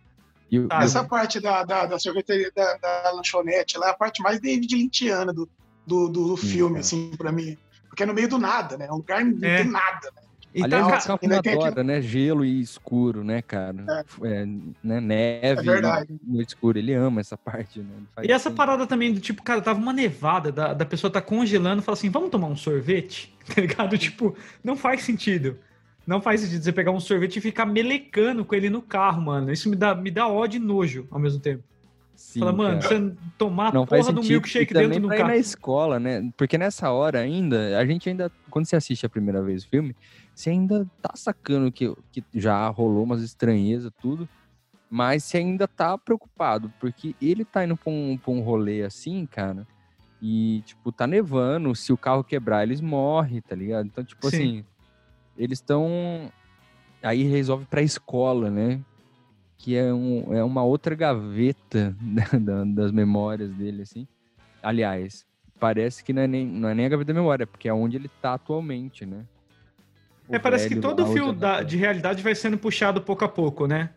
E Tá. Essa parte da, da, da sorveteria, da, da lanchonete, lá é a parte mais David Lynchiana do, do, do filme, é. assim, pra mim. Porque é no meio do nada, né? É um lugar não É. tem nada. Né? E Aliás, tá, ca- Kaufman ainda tem né? Gelo e escuro, né, cara? É, né? Neve É verdade. no escuro. Ele ama essa parte, né? E essa assim. parada também do tipo, cara, tava uma nevada, da, da pessoa tá congelando, fala assim, vamos tomar um sorvete? Tá ligado? Tipo, não faz sentido. Não faz sentido você pegar um sorvete e ficar melecando com ele no carro, mano. Isso me dá, me dá ódio e nojo ao mesmo tempo. Sim, fala, mano, cara. você tomar a não porra do milkshake dentro do carro. na escola, né? Porque nessa hora ainda, a gente ainda, quando você assiste a primeira vez o filme, você ainda tá sacando que, que já rolou umas estranhezas, tudo, mas você ainda tá preocupado, porque ele tá indo pra um, pra um rolê assim, cara, e, tipo, tá nevando, se o carro quebrar, eles morrem, tá ligado? Então, tipo Sim. assim, eles estão... Aí resolve pra escola, né? que é, um, é uma outra gaveta da- da- das memórias dele, assim. Aliás, parece que não é, nem, não é nem a gaveta da memória, porque é onde ele tá atualmente, né? O É, parece que todo o fio da- de realidade vai sendo puxado pouco a pouco, né?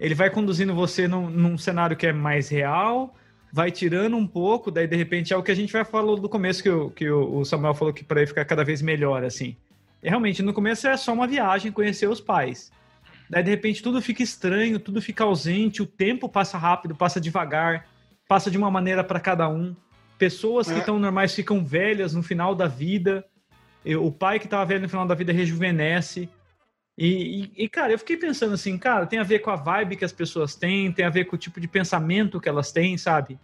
Ele vai conduzindo você num, num cenário que é mais real, vai tirando um pouco, daí de repente é o que a gente vai falar do começo, que, o, que o Samuel falou que para ele ficar cada vez melhor, assim. E realmente, no começo é só uma viagem, conhecer os pais. Daí de repente tudo fica estranho, tudo fica ausente, o tempo passa rápido, passa devagar, passa de uma maneira para cada um. Pessoas que É. estão normais ficam velhas no final da vida. E O pai que estava velho no final da vida rejuvenesce. E, e- e, cara, eu fiquei pensando assim, cara, tem a ver com a vibe que as pessoas têm, tem a ver com o tipo de pensamento que elas têm, sabe?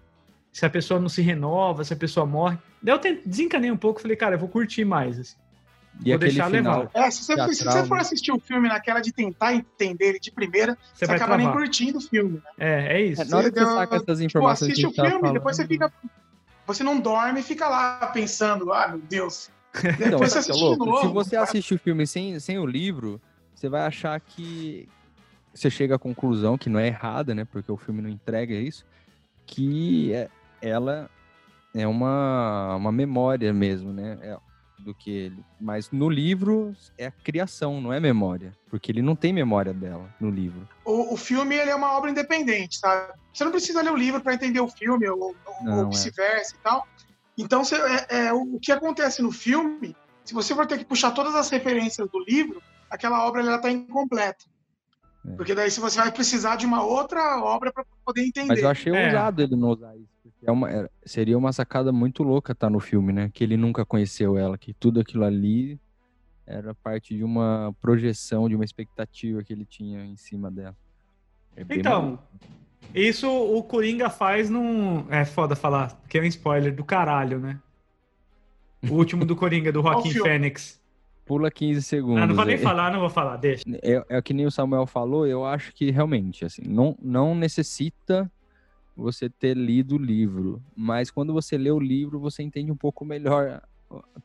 Se a pessoa não se renova, se a pessoa morre. Daí eu desencanei um pouco, falei, cara, eu vou curtir mais. assim. E Vou aquele deixar final, levar. É, se você, Teatral, se você for né? assistir o filme naquela de tentar entender ele de primeira, Você você, acaba nem travar. curtindo o filme. Né? É, é isso. É, na hora que você saca essas Pô, informações assiste que o filme, tava depois você falando- fica. Você não dorme e fica lá pensando, ah, meu Deus. Então, Depois você é assiste de louco? novo. Se você cara. assistir o filme sem, sem o livro, você vai achar que você chega à conclusão, que não é errada, né? Porque o filme não entrega isso, que é- ela é uma, uma memória mesmo, né? É do que ele. Mas no livro é a criação, não é memória. Porque ele não tem memória dela no livro. O, o filme ele é uma obra independente, sabe? Você não precisa ler o livro para entender o filme, ou, ou- é. vice-versa e tal. Então, você- é, é, o, que acontece no filme, se você for ter que puxar todas as referências do livro, aquela obra ela está incompleta. É. Porque daí se você vai precisar de uma outra obra para poder entender. Mas eu achei É. ousado ele não usar isso. É uma, é- seria uma sacada muito louca estar no filme, né? Que ele nunca conheceu ela, que tudo aquilo ali era parte de uma projeção, de uma expectativa que ele tinha em cima dela. É Então, maluco. Isso o Coringa faz num. É foda falar, porque é um spoiler do caralho, né? O último do Coringa, do Joaquim? Fênix. Pula 15 segundos. Ah, não vou nem é, falar, não vou falar, deixa. É, é que nem o Samuel falou, eu acho que realmente, assim, não, não necessita você ter lido o livro, mas quando você lê o livro, você entende um pouco melhor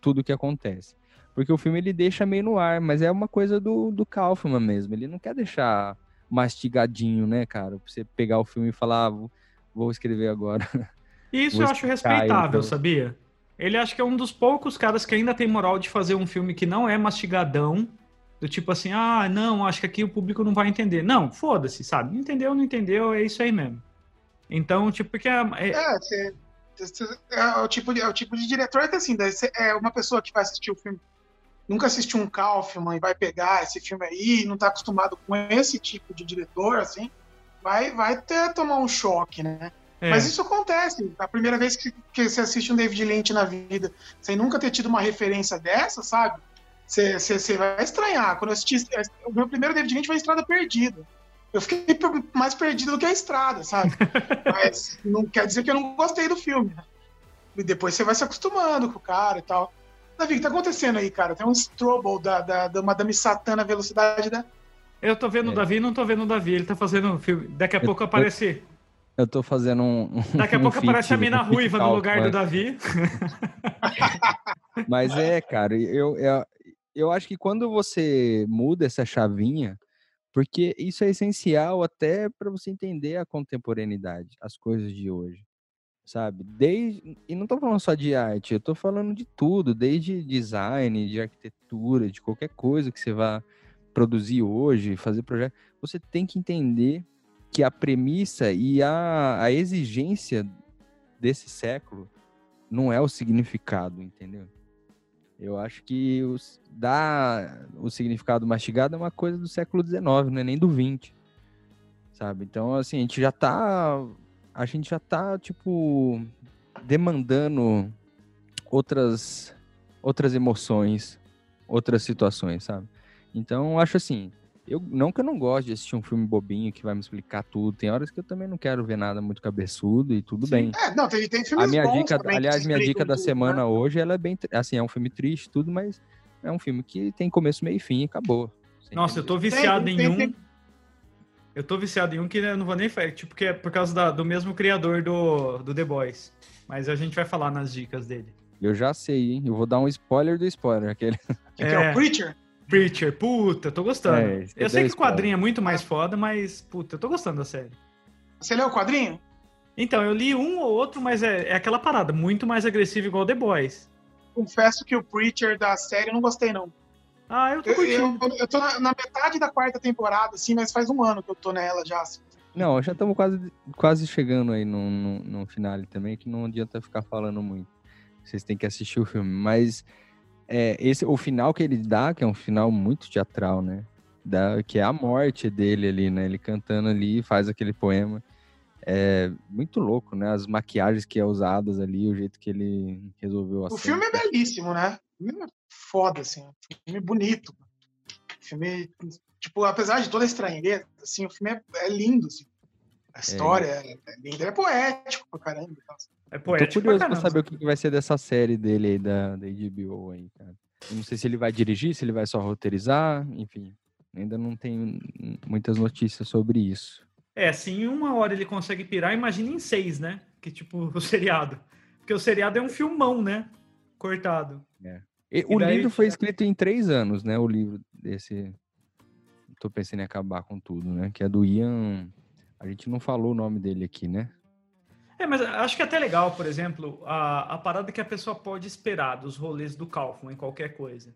tudo o que acontece. Porque o filme ele deixa meio no ar, mas é uma coisa do, do Kaufman mesmo. Ele não quer deixar mastigadinho, né, cara? Pra você pegar o filme e falar, ah, vou, escrever agora. Isso Vou eu acho respeitável, sabia? Ele acha que é um dos poucos caras que ainda tem moral de fazer um filme que não é mastigadão, do tipo assim, ah, não, acho que aqui o público não vai entender. Não, foda-se, sabe? Entendeu, não entendeu, é isso aí mesmo. Então, tipo, porque é, é- É, você- você- é o tipo de, é o tipo de diretor que assim, você- é uma pessoa que vai assistir o filme, nunca assistiu um Kaufman e vai pegar esse filme aí, não tá acostumado com esse tipo de diretor, assim, vai, vai ter tomar um choque, né? é. Mas isso acontece. A primeira vez que, que você assiste um David Lynch na vida, sem nunca ter tido uma referência dessa, sabe? Você vai estranhar. Quando eu assisti. O meu primeiro David Lynch foi Estrada Perdida. Eu fiquei mais perdido do que a estrada, sabe? Mas não quer dizer que eu não gostei do filme. né? E depois você vai se acostumando com o cara e tal. Davi, o que tá acontecendo aí, cara? Tem um Strobel da, da, da Madame Satã na velocidade da. Eu tô vendo o É. Davi, não tô vendo o Davi, ele tá fazendo um filme. Daqui a Eu- pouco eu- aparece. Eu tô fazendo um. um- Daqui a um pouco aparece a mina um ruiva no lugar do Kaufman. Davi. Mas é, cara, eu, eu, eu acho que quando você muda essa chavinha, porque isso é essencial até para você entender a contemporaneidade, as coisas de hoje, sabe? Desde, e não tô falando só de arte, eu tô falando de tudo, desde design, de arquitetura, de qualquer coisa que você vá produzir hoje, fazer projeto, você tem que entender que a premissa e a, a exigência desse século não é o significado, entendeu? Eu acho que os, o significado mastigado é uma coisa do século XIX, não é nem do XX, sabe? Então, assim, a gente já tá, a gente já tá, tipo, demandando outras, outras emoções, outras situações, sabe? Então, acho assim, eu, não que eu não goste de assistir um filme bobinho que vai me explicar tudo, tem horas que eu também não quero ver nada muito cabeçudo e tudo Sim. bem. É, não, tem, tem filmes A minha bons dica, aliás, minha dica da tudo, semana né? hoje, ela é bem, assim, é um filme triste, tudo, mas é um filme que tem começo, meio e fim e acabou. Nossa, eu tô viciado tem- em tem- um. tem- Eu tô viciado em um que eu não vou nem falar, tipo, que é por causa da- do mesmo criador do, do The Boys. Mas a gente vai falar nas dicas dele. Eu já sei, hein? Eu vou dar um spoiler do spoiler, aquele. Que é, É. o Preacher? Preacher, puta, tô gostando. É, eu é sei que o quadrinho é muito mais foda, mas, puta, eu tô gostando da série. Você leu o quadrinho? Então, eu li um ou outro, mas é, é aquela parada, muito mais agressivo igual The Boys. Confesso que o Preacher da série eu não gostei, não. Ah, eu tô Eu, curtindo. eu, eu tô na, na metade da quarta temporada, assim, mas faz um ano que eu tô nela já. assim. Não, já estamos quase, quase chegando aí no, no, no finale também, que não adianta ficar falando muito. Vocês têm que assistir o filme. Mas é, esse, o final que ele dá, que é um final muito teatral, né? Da, que é a morte dele ali, né? Ele cantando ali, faz aquele poema. É muito louco, né? As maquiagens que é usadas ali, o jeito que ele resolveu a O cena. filme é belíssimo, né? O filme é foda, assim. um filme bonito. filme, tipo, apesar de toda a estranheza, assim, o filme é, é lindo, assim. A história é, é é poético pra caramba. e tal. É Eu tô poético curioso pra pra saber o que vai ser dessa série dele aí, da, da HBO aí, cara. Eu não sei se ele vai dirigir, se ele vai só roteirizar, enfim. Ainda não tem muitas notícias sobre isso. É, se em uma hora ele consegue pirar, imagina em seis, né? Que tipo, o seriado. Porque o seriado é um filmão, né? Cortado. E E o daí, livro foi é- escrito em três anos, né? O livro desse. Tô pensando em acabar com tudo, né? Que é do Ian. A gente não falou o nome dele aqui, né? É, mas acho que é até legal, por exemplo, a, a parada que a pessoa pode esperar dos rolês do Kaufman em qualquer coisa.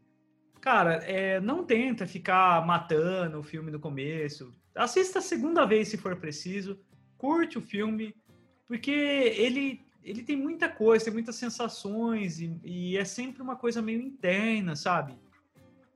Cara, é, não tenta ficar matando o filme no começo. Assista a segunda vez se for preciso. Curte o filme, porque ele, ele tem muita coisa, tem muitas sensações e, e é sempre uma coisa meio interna, sabe?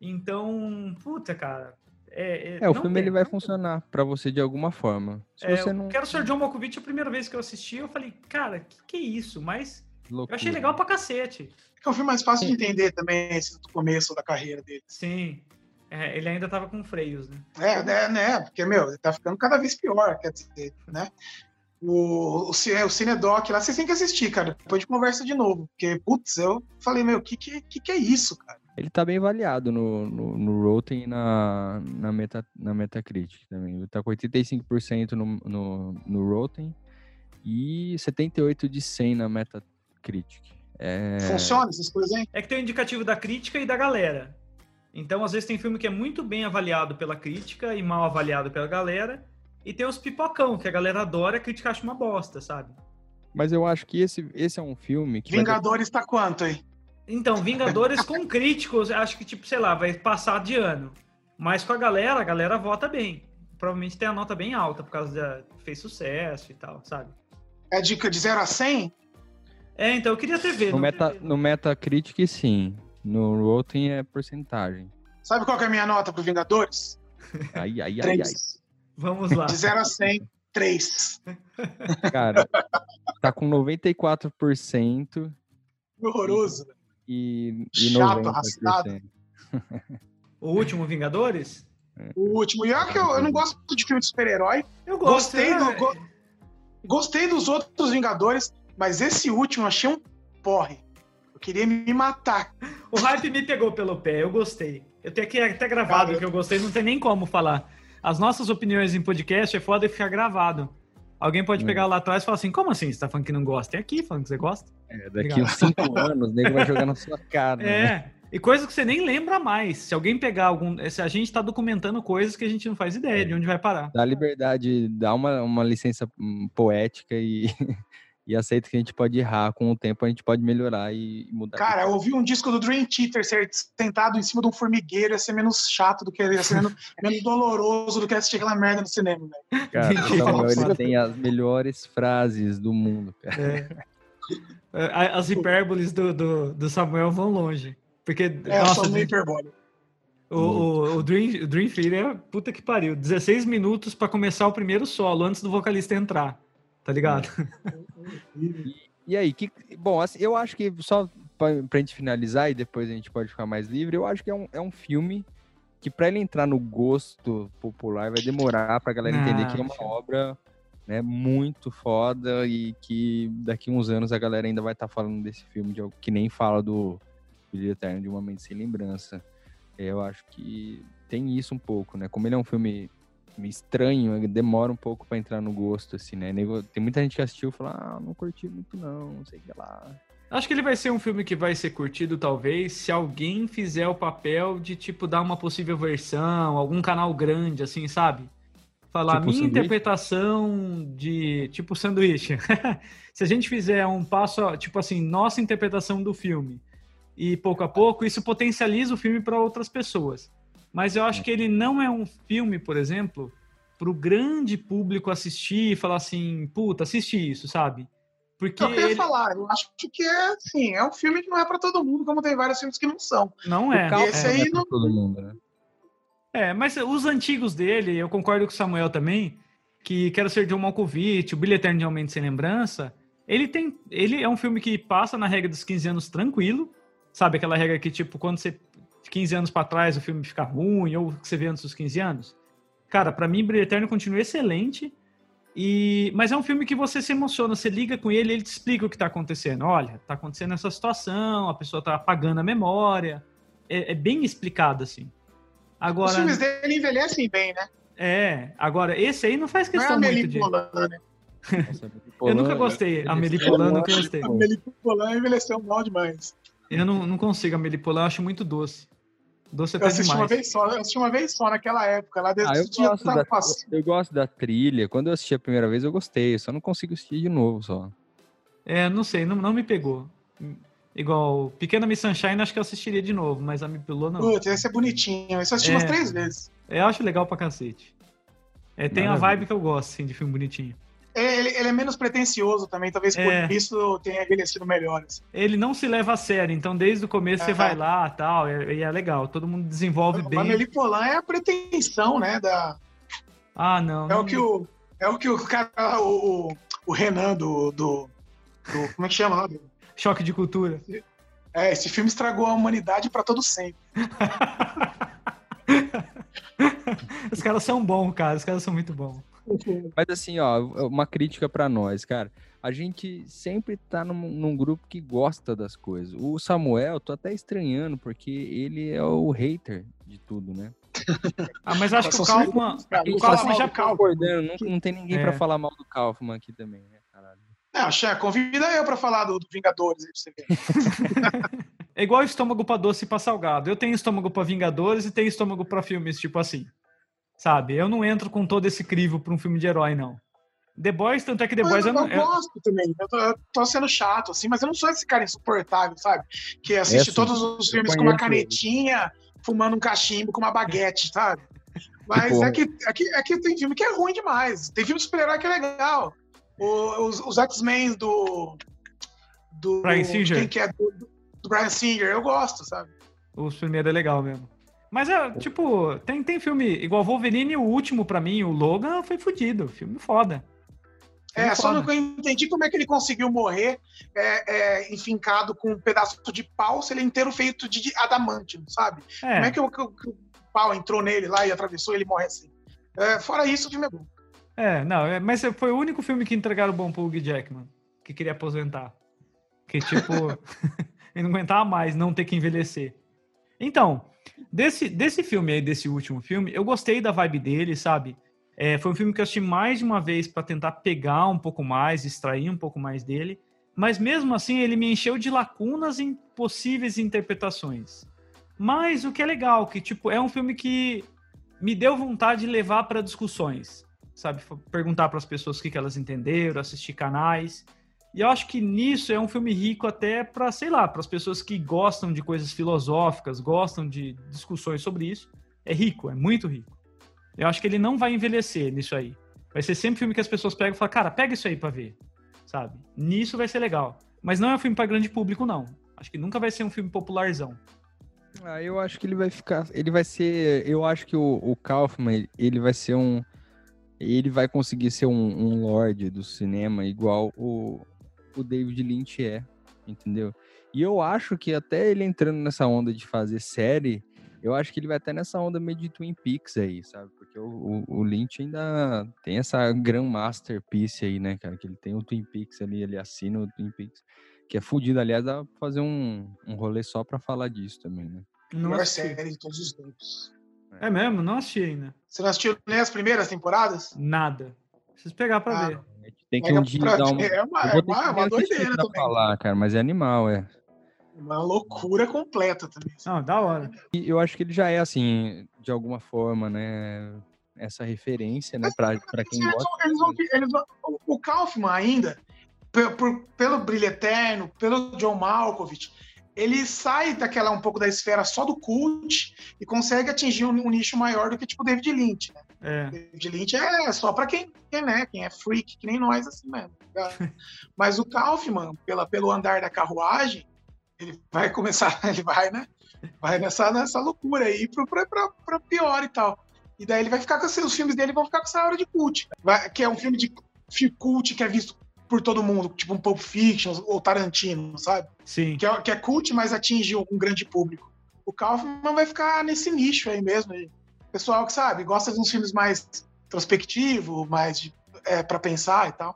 Então, puta, cara. É, É, o não filme ele tenta. vai funcionar pra você de alguma forma. Se É, você eu não. quero Sr. John Malkovich, a primeira vez que eu assisti, eu falei, cara, que que é isso? Mas eu achei Loucura. legal pra cacete. É um filme mais fácil de entender também, esse do começo da carreira dele. Sim. É, ele ainda tava com freios, né? É, né, né? Porque, meu, ele tá ficando cada vez pior, quer dizer, né? O, o, o Cinedoc lá, vocês têm que assistir, cara. Depois de conversa de novo. Porque, putz, eu falei, meu, o que, que, que é isso, cara? Ele tá bem avaliado no, no, no Rotten e na, na, Meta, na Metacritic também. Ele tá com 85% no, no, no Rotten e 78% de 100 na Metacritic. É... Funciona essas coisas, hein? É que tem o indicativo da crítica e da galera. Então, às vezes, tem filme que é muito bem avaliado pela crítica e mal avaliado pela galera. E tem os pipocão, que a galera adora e a crítica acha uma bosta, sabe? Mas eu acho que esse, esse é um filme que. Vingadores tá quanto aí? Então, Vingadores com críticos, acho que, tipo, sei lá, vai passar de ano. Mas com a galera, a galera vota bem. Provavelmente tem a nota bem alta, por causa da fez sucesso e tal, sabe? É dica de 0 a 100? É, então eu queria ter ver. No, meta, no Metacritic, sim. No Rotten é porcentagem. Sabe qual que é a minha nota pro Vingadores? Ai, ai, ai, ai. 3. Vamos lá. De 0 a 100, 3. Cara, tá com 94% Horroroso. E, e Chato, 90%. arrastado. O último Vingadores? O último. E olha que eu, eu não gosto de filme de super-herói. Eu gosto. Gostei, é, do, go- gostei dos outros Vingadores, mas esse último eu achei um porre. Eu queria me matar. O hype me pegou pelo pé, eu gostei. Eu tenho aqui até gravado Cara, que eu gostei, não tem nem como falar. As nossas opiniões em podcast é foda ficar gravado. Alguém pode Hum. pegar lá atrás e falar assim: como assim? Você tá falando que não gosta? Tem aqui falando que você gosta. É, daqui uns 5 anos, o nego vai jogar na sua cara. né? É. E coisas que você nem lembra mais. Se alguém pegar algum. Se a gente tá documentando coisas que a gente não faz ideia É. de onde vai parar. Dá liberdade, dá uma, uma licença hum, poética e, e aceita que a gente pode errar. Com o tempo a gente pode melhorar e mudar. Cara, eu ouvi um disco do Dream Theater ser sentado em cima de um formigueiro ia ser menos chato do que ia ser menos, menos doloroso do que assistir aquela merda no cinema, velho. Cara. Samuel, ele tem as melhores frases do mundo, cara. É, As hipérboles do, do, do Samuel vão longe. Porque, É, eu nossa, sou meio hiperbólico. o, o, o Dream, o Dream Theater é puta que pariu. 16 minutos pra começar o primeiro solo, antes do vocalista entrar. Tá ligado? E aí, que, bom, assim, eu acho que só pra, pra gente finalizar e depois a gente pode ficar mais livre, eu acho que é um, é um filme que pra ele entrar no gosto popular vai demorar pra galera entender que é uma Ah, obra né, muito foda e que daqui uns anos a galera ainda vai estar falando desse filme de algo que nem fala do Brilho Eterno de Uma Mente Sem Lembrança. Eu acho que tem isso um pouco, né? Como ele é um filme estranho, demora um pouco pra entrar no gosto, assim, né? Tem muita gente que assistiu e fala, ah, não curti muito não, não sei o que lá. Acho que ele vai ser um filme que vai ser curtido, talvez, se alguém fizer o papel de, tipo, dar uma possível versão, algum canal grande, assim, sabe? Falar, Tipo minha sanduíche? interpretação de, tipo, sanduíche. se a gente fizer um passo, tipo assim, nossa interpretação do filme, e pouco a pouco, isso potencializa o filme para outras pessoas. Mas eu acho que ele não é um filme, por exemplo, para o grande público assistir e falar assim, puta, assisti isso, sabe? Porque Eu queria ele falar, eu acho que é assim, é um filme que não é pra todo mundo, como tem vários filmes que não são. não é. Calma esse é. aí não é pra não- todo mundo, né? É, mas os antigos dele, eu concordo com o Samuel também, que Quero Ser John Malkovich, O Brilho Eterno de Aumento Sem Lembrança, ele tem, ele é um filme que passa na regra dos 15 anos tranquilo, sabe aquela regra que tipo, quando você 15 anos pra trás o filme fica ruim ou que você vê antes dos 15 anos? Cara, pra mim Brilho Eterno continua excelente. E mas é um filme que você se emociona, você liga com ele, ele te explica o que tá acontecendo. Olha, tá acontecendo essa situação, a pessoa tá apagando a memória. É, é bem explicado assim. Agora Os filmes dele envelhecem bem, né? é, agora esse aí não faz Não é questão a muito de. Né? Nossa, Eu nunca gostei. A eu nunca gostei. A Poulain envelheceu mal demais. Eu não, não consigo, a Poulain eu acho muito doce. Doce Eu assisti uma demais. vez só, eu assisti uma vez só naquela época, lá desde Ah, eu tinha gosto, da, eu gosto da trilha. Quando eu assisti a primeira vez, eu gostei. Eu só não consigo assistir de novo, só. É, não sei, não, não me pegou. Igual Pequena Miss Sunshine, acho que eu assistiria de novo, mas a Amélie Poulain não. Putz, esse é bonitinho. Esse eu assisti É. umas três vezes. Eu acho legal pra cacete. É, tem a Maravilha. vibe que eu gosto, assim, de filme bonitinho. É, Ele, ele é menos pretencioso também, talvez É. por isso tenha envelhecido melhor. assim. Ele não se leva a sério, então desde o começo você Aham. vai lá tal, e é, é legal. Todo mundo desenvolve A bem. Amélie Poulain é a pretensão, né? Da, Ah, não. é, não o que o, é o que o cara, o, o, o Renan do, do, do- Como é que chama lá? Choque de cultura. É, esse filme estragou a humanidade pra todo sempre. Os caras são bons, cara. Os caras são muito bons. Mas assim, ó, uma crítica pra nós, cara. A gente sempre tá num, num grupo que gosta das coisas. O Samuel, tô até estranhando, porque ele é o hater de tudo, né? Ah, mas acho que o Kaufman, o não Kaufman já. Concordando, não, não tem ninguém É. pra falar mal do Kaufman aqui também, né, caralho? Não, Xé, convida eu pra falar do, do Vingadores aí pra você ver. É igual estômago pra doce e pra salgado. Eu tenho estômago pra Vingadores e tenho estômago pra filmes tipo assim. Sabe? Eu não entro com todo esse crivo pra um filme de herói, não. The Boys, tanto é que The Boys eu, eu não. eu gosto também. Eu tô, eu tô sendo chato, assim, mas eu não sou esse cara insuportável, sabe? Que assiste Essa, todos os filmes com uma canetinha, fumando um cachimbo com uma baguete, sabe? Mas Tipo- é, que, é, que, é que tem filme que é ruim demais. Tem filme de super-herói que é legal. O- os os X-Men do. Do. Bryan Singer. Quem que é? Do, do Brian Singer, eu gosto, sabe? Os primeiros é legal mesmo. Mas é, tipo, tem, tem filme igual Wolverine, o último pra mim, o Logan, foi fudido. Filme foda. Filme É, só não entendi como é que ele conseguiu morrer é, é, enfincado com um pedaço de pau, se ele é inteiro feito de adamantium, sabe? Como é É, que o, que o- que o pau entrou nele lá e atravessou e ele morre assim? É, fora isso, o filme é bom. é, não, é, mas foi o único filme que entregaram bom pro Hugh Jackman, que queria aposentar. Que, tipo, ele não aguentava mais não ter que envelhecer. Então, desse, desse filme aí, desse último filme, eu gostei da vibe dele, sabe? É, foi um filme que eu assisti mais de uma vez pra tentar pegar um pouco mais, extrair um pouco mais dele. Mas mesmo assim, ele me encheu de lacunas em possíveis interpretações. Mas o que é legal, que tipo, é um filme que me deu vontade de levar para discussões, sabe? Perguntar para as pessoas o que, que elas entenderam, assistir canais. E eu acho que nisso é um filme rico até para, sei lá, para as pessoas que gostam de coisas filosóficas, gostam de discussões sobre isso. É rico, é muito rico. Eu acho que ele não vai envelhecer nisso aí. Vai ser sempre filme que as pessoas pegam e falam, cara, pega isso aí para ver, sabe? Nisso vai ser legal. Mas não é um filme para grande público, não. Acho que nunca vai ser um filme popularzão. Ah, eu acho que ele vai ficar. Ele vai ser. Eu acho que o, o Kaufman, ele vai ser um. Ele vai conseguir ser um, um lord do cinema igual o, o David Lynch é, entendeu? E eu acho que até ele entrando nessa onda de fazer série, eu acho que ele vai até nessa onda meio de Twin Peaks aí, sabe? Porque o, o, o Lynch ainda tem essa Grand Masterpiece aí, né, cara? Que ele tem o Twin Peaks ali, ele assina o Twin Peaks. Que é fudido, aliás, dá pra fazer um, um rolê só pra falar disso também, né? Não Melhor série de todos os tempos. É mesmo? Não assisti ainda. Você não assistiu nem as primeiras temporadas? Nada. Preciso pegar pra Ah, ver. Tem que um dia pra dar um. É uma, Eu é vou ter uma, que uma doideira também. falar, cara, mas é animal, é. Uma loucura completa também. Não, da hora. E eu acho que ele já é, assim, de alguma forma, né? Essa referência, né? Pra, pra quem Eles gosta. vão- eles vão- eles vão- o- Kaufman ainda, pelo Brilho Eterno, pelo John Malkovich, ele sai daquela um pouco da esfera só do cult e consegue atingir um, um nicho maior do que tipo David Lynch. Né? É. David Lynch é só para quem, quem, né, quem é freak, que nem nós assim mesmo. tá? Mas o Kaufman, pela, pelo andar da carruagem, ele vai começar, ele vai, né? Vai nessa, nessa loucura aí pra pior e tal. E daí ele vai ficar com esse- os filmes dele vão ficar com essa hora de cult. Vai- que é um filme de cult que é visto por todo mundo, tipo um Pulp Fiction ou Tarantino, sabe? Sim. Que é, que é cult, mas atinge um grande público. O Kaufman vai ficar nesse nicho aí mesmo. aí. Pessoal que sabe, gosta de uns filmes mais introspectivos, mais de, é, para pensar e tal.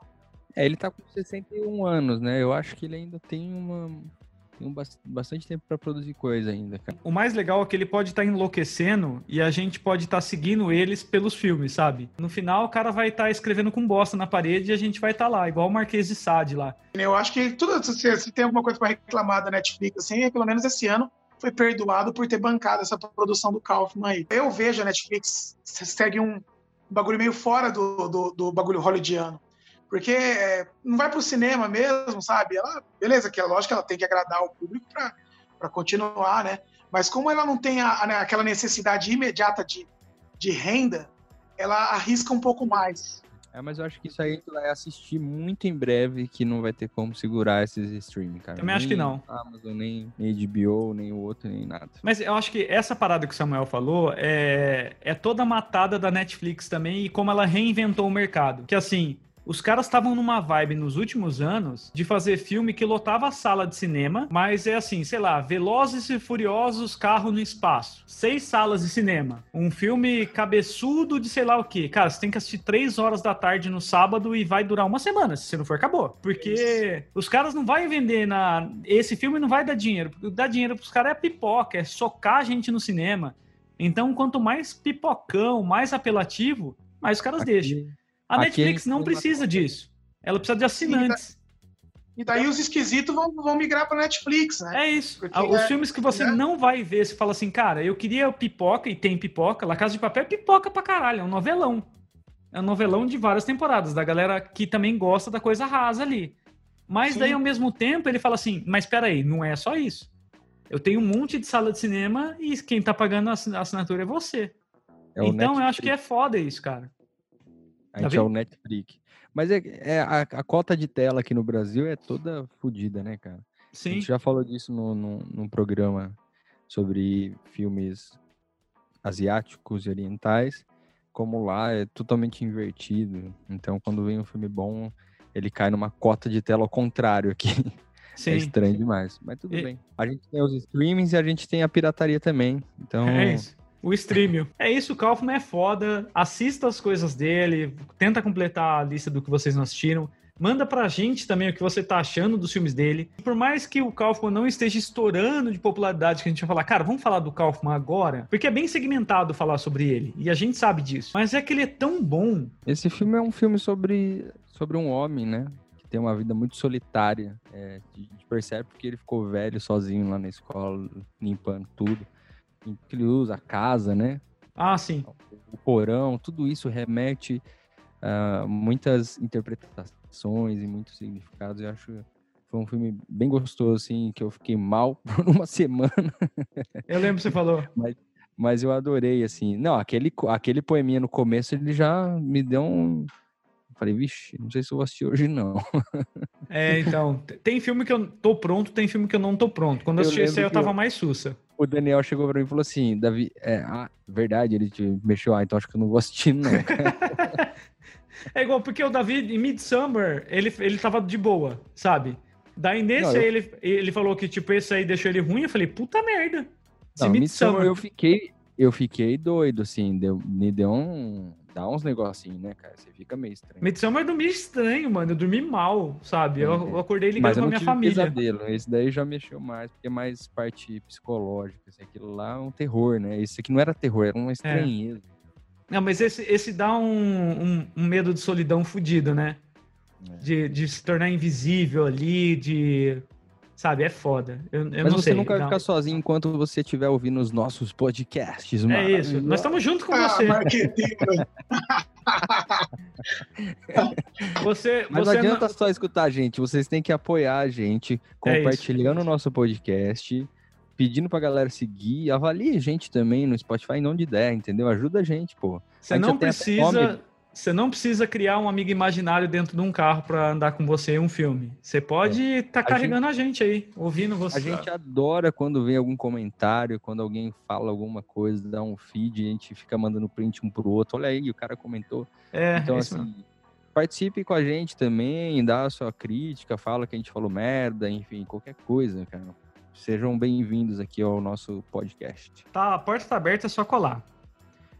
É, ele tá com 61 anos, né? Eu acho que ele ainda tem uma. Tem um bas- bastante tempo pra produzir coisa ainda, cara. O mais legal é que ele pode estar enlouquecendo e a gente pode estar seguindo eles pelos filmes, sabe? No final, o cara vai estar escrevendo com bosta na parede e a gente vai estar lá, igual o Marquês de Sade lá. Eu acho que tudo, se, se tem alguma coisa para reclamar da Netflix, assim, é pelo menos esse ano foi perdoado por ter bancado essa produção do Kaufman aí. Eu vejo a Netflix segue um bagulho meio fora do, do, do bagulho hollywoodiano. Porque é, não vai pro cinema mesmo, sabe? Ela, beleza, que é lógico que ela tem que agradar o público para continuar, né? Mas como ela não tem a, a- aquela necessidade imediata de, de renda, ela arrisca um pouco mais. É, mas eu acho que isso aí tu vai assistir muito em breve, que não vai ter como segurar esses streaming, cara. Também acho Nem que não. Amazon, nem, nem HBO, nem o outro, nem nada. Mas eu acho que essa parada que o Samuel falou é, é toda matada da Netflix também e como ela reinventou o mercado. Que assim, os caras estavam numa vibe nos últimos anos de fazer filme que lotava a sala de cinema, mas é assim, sei lá, Velozes e Furiosos, Carro no Espaço. Seis salas de cinema. Um filme cabeçudo de sei lá o quê. Cara, você tem que assistir três horas da tarde no sábado e vai durar uma semana. Se não for, acabou. Porque os caras não vão vender na. Esse filme não vai dar dinheiro. Porque dar dinheiro pros caras é pipoca, é socar a gente no cinema. Então, quanto mais pipocão, mais apelativo, mais os caras deixam. A aqui Netflix não precisa disso. Ela precisa de assinantes. E daí os esquisitos vão, vão migrar pra Netflix, né? É isso. Porque Ah, Os é- filmes que você né? não vai ver, você fala assim, cara, eu queria pipoca, e tem pipoca. La Casa de Papel é pipoca pra caralho, é um novelão. É um novelão de várias temporadas, da galera que também gosta da coisa rasa ali. Mas Sim. daí, ao mesmo tempo, ele fala assim, mas peraí, não é só isso. Eu tenho um monte de sala de cinema e quem tá pagando a assin- a assinatura é você. É então, eu acho que é foda isso, cara. A Tá gente é o? Netflix. Mas é, é a, a cota de tela aqui no Brasil é toda fodida, né, cara? A Sim. gente já falou disso no, no, num programa sobre filmes asiáticos e orientais, como lá é totalmente invertido. Então, quando vem um filme bom, ele cai numa cota de tela ao contrário aqui. Sim. É estranho demais, mas tudo E- bem. A gente tem os streamings e a gente tem a pirataria também. Então, É isso. O streaming. É isso, o Kaufman é foda. Assista as coisas dele, tenta completar a lista do que vocês não assistiram. Manda pra gente também o que você tá achando dos filmes dele. Por mais que o Kaufman não esteja estourando de popularidade, que a gente vai falar, cara, vamos falar do Kaufman agora? Porque é bem segmentado falar sobre ele. E a gente sabe disso. Mas é que ele é tão bom. esse filme é um filme sobre, sobre um homem, né? Que tem uma vida muito solitária. É, a gente percebe porque ele ficou velho sozinho lá na escola, limpando tudo. Que ele usa a casa, né? Ah, sim. o porão, tudo isso remete a muitas interpretações e muitos significados. Eu acho que foi um filme bem gostoso, assim, que eu fiquei mal por uma semana, Eu lembro que você falou. mas eu adorei, assim. Não, aquele, aquele poeminha no começo, ele já me deu um... Falei, vixe, não sei se eu vou assistir hoje, não. É, então. Tem filme que eu tô pronto, tem filme que eu não tô pronto. Quando eu assisti esse aí, eu tava eu- mais sussa. O Daniel chegou pra mim e falou assim, Davi, é, ah, verdade, ele te mexeu, ah, então acho que eu não vou assistir, não. É igual, porque o Davi, em Midsummer, ele, ele tava de boa, sabe? Daí nesse Não, eu- aí, ele, ele falou que, tipo, esse aí deixou ele ruim. Eu falei, puta merda. Não, Midsommar- Midsommar eu fiquei, eu fiquei doido, assim, deu, me deu um, dá uns negocinhos, né, cara? Você fica meio estranho. Midsummer eu dormi estranho, mano. Eu dormi mal, sabe? Eu, eu acordei ligado com a minha família. pesadelo, esse daí já mexeu mais, porque é mais parte psicológica, assim, aquilo lá é um terror, né? Esse aqui não era terror, era uma estranheza. Não, mas esse, esse dá um, um, um medo de solidão fudido, né? É. De, de se tornar invisível ali, de. Sabe, é foda. Eu, eu Mas não você sei. nunca vai ficar sozinho enquanto você estiver ouvindo os nossos podcasts, É isso. maravilhosos. Nós estamos junto com Ah, você. marqueteiro. Você, Mas você não adianta só escutar a gente, vocês têm que apoiar a gente, É compartilhando o nosso podcast, pedindo pra galera seguir, avalie a gente também no Spotify, não de ideia, entendeu? Ajuda a gente, pô. Você não precisa. Você não precisa criar um amigo imaginário dentro de um carro pra andar com você em um filme. Você pode estar A carregando a gente aí, ouvindo você. A gente adora quando vem algum comentário, quando alguém fala alguma coisa, dá um feed, a gente fica mandando print um pro outro. Olha aí, o cara comentou. É, Então, é assim, mesmo. participe com a gente também, dá a sua crítica, fala que a gente falou merda, enfim, qualquer coisa, cara. Sejam bem-vindos aqui ao nosso podcast. Tá, a porta tá aberta, é só colar.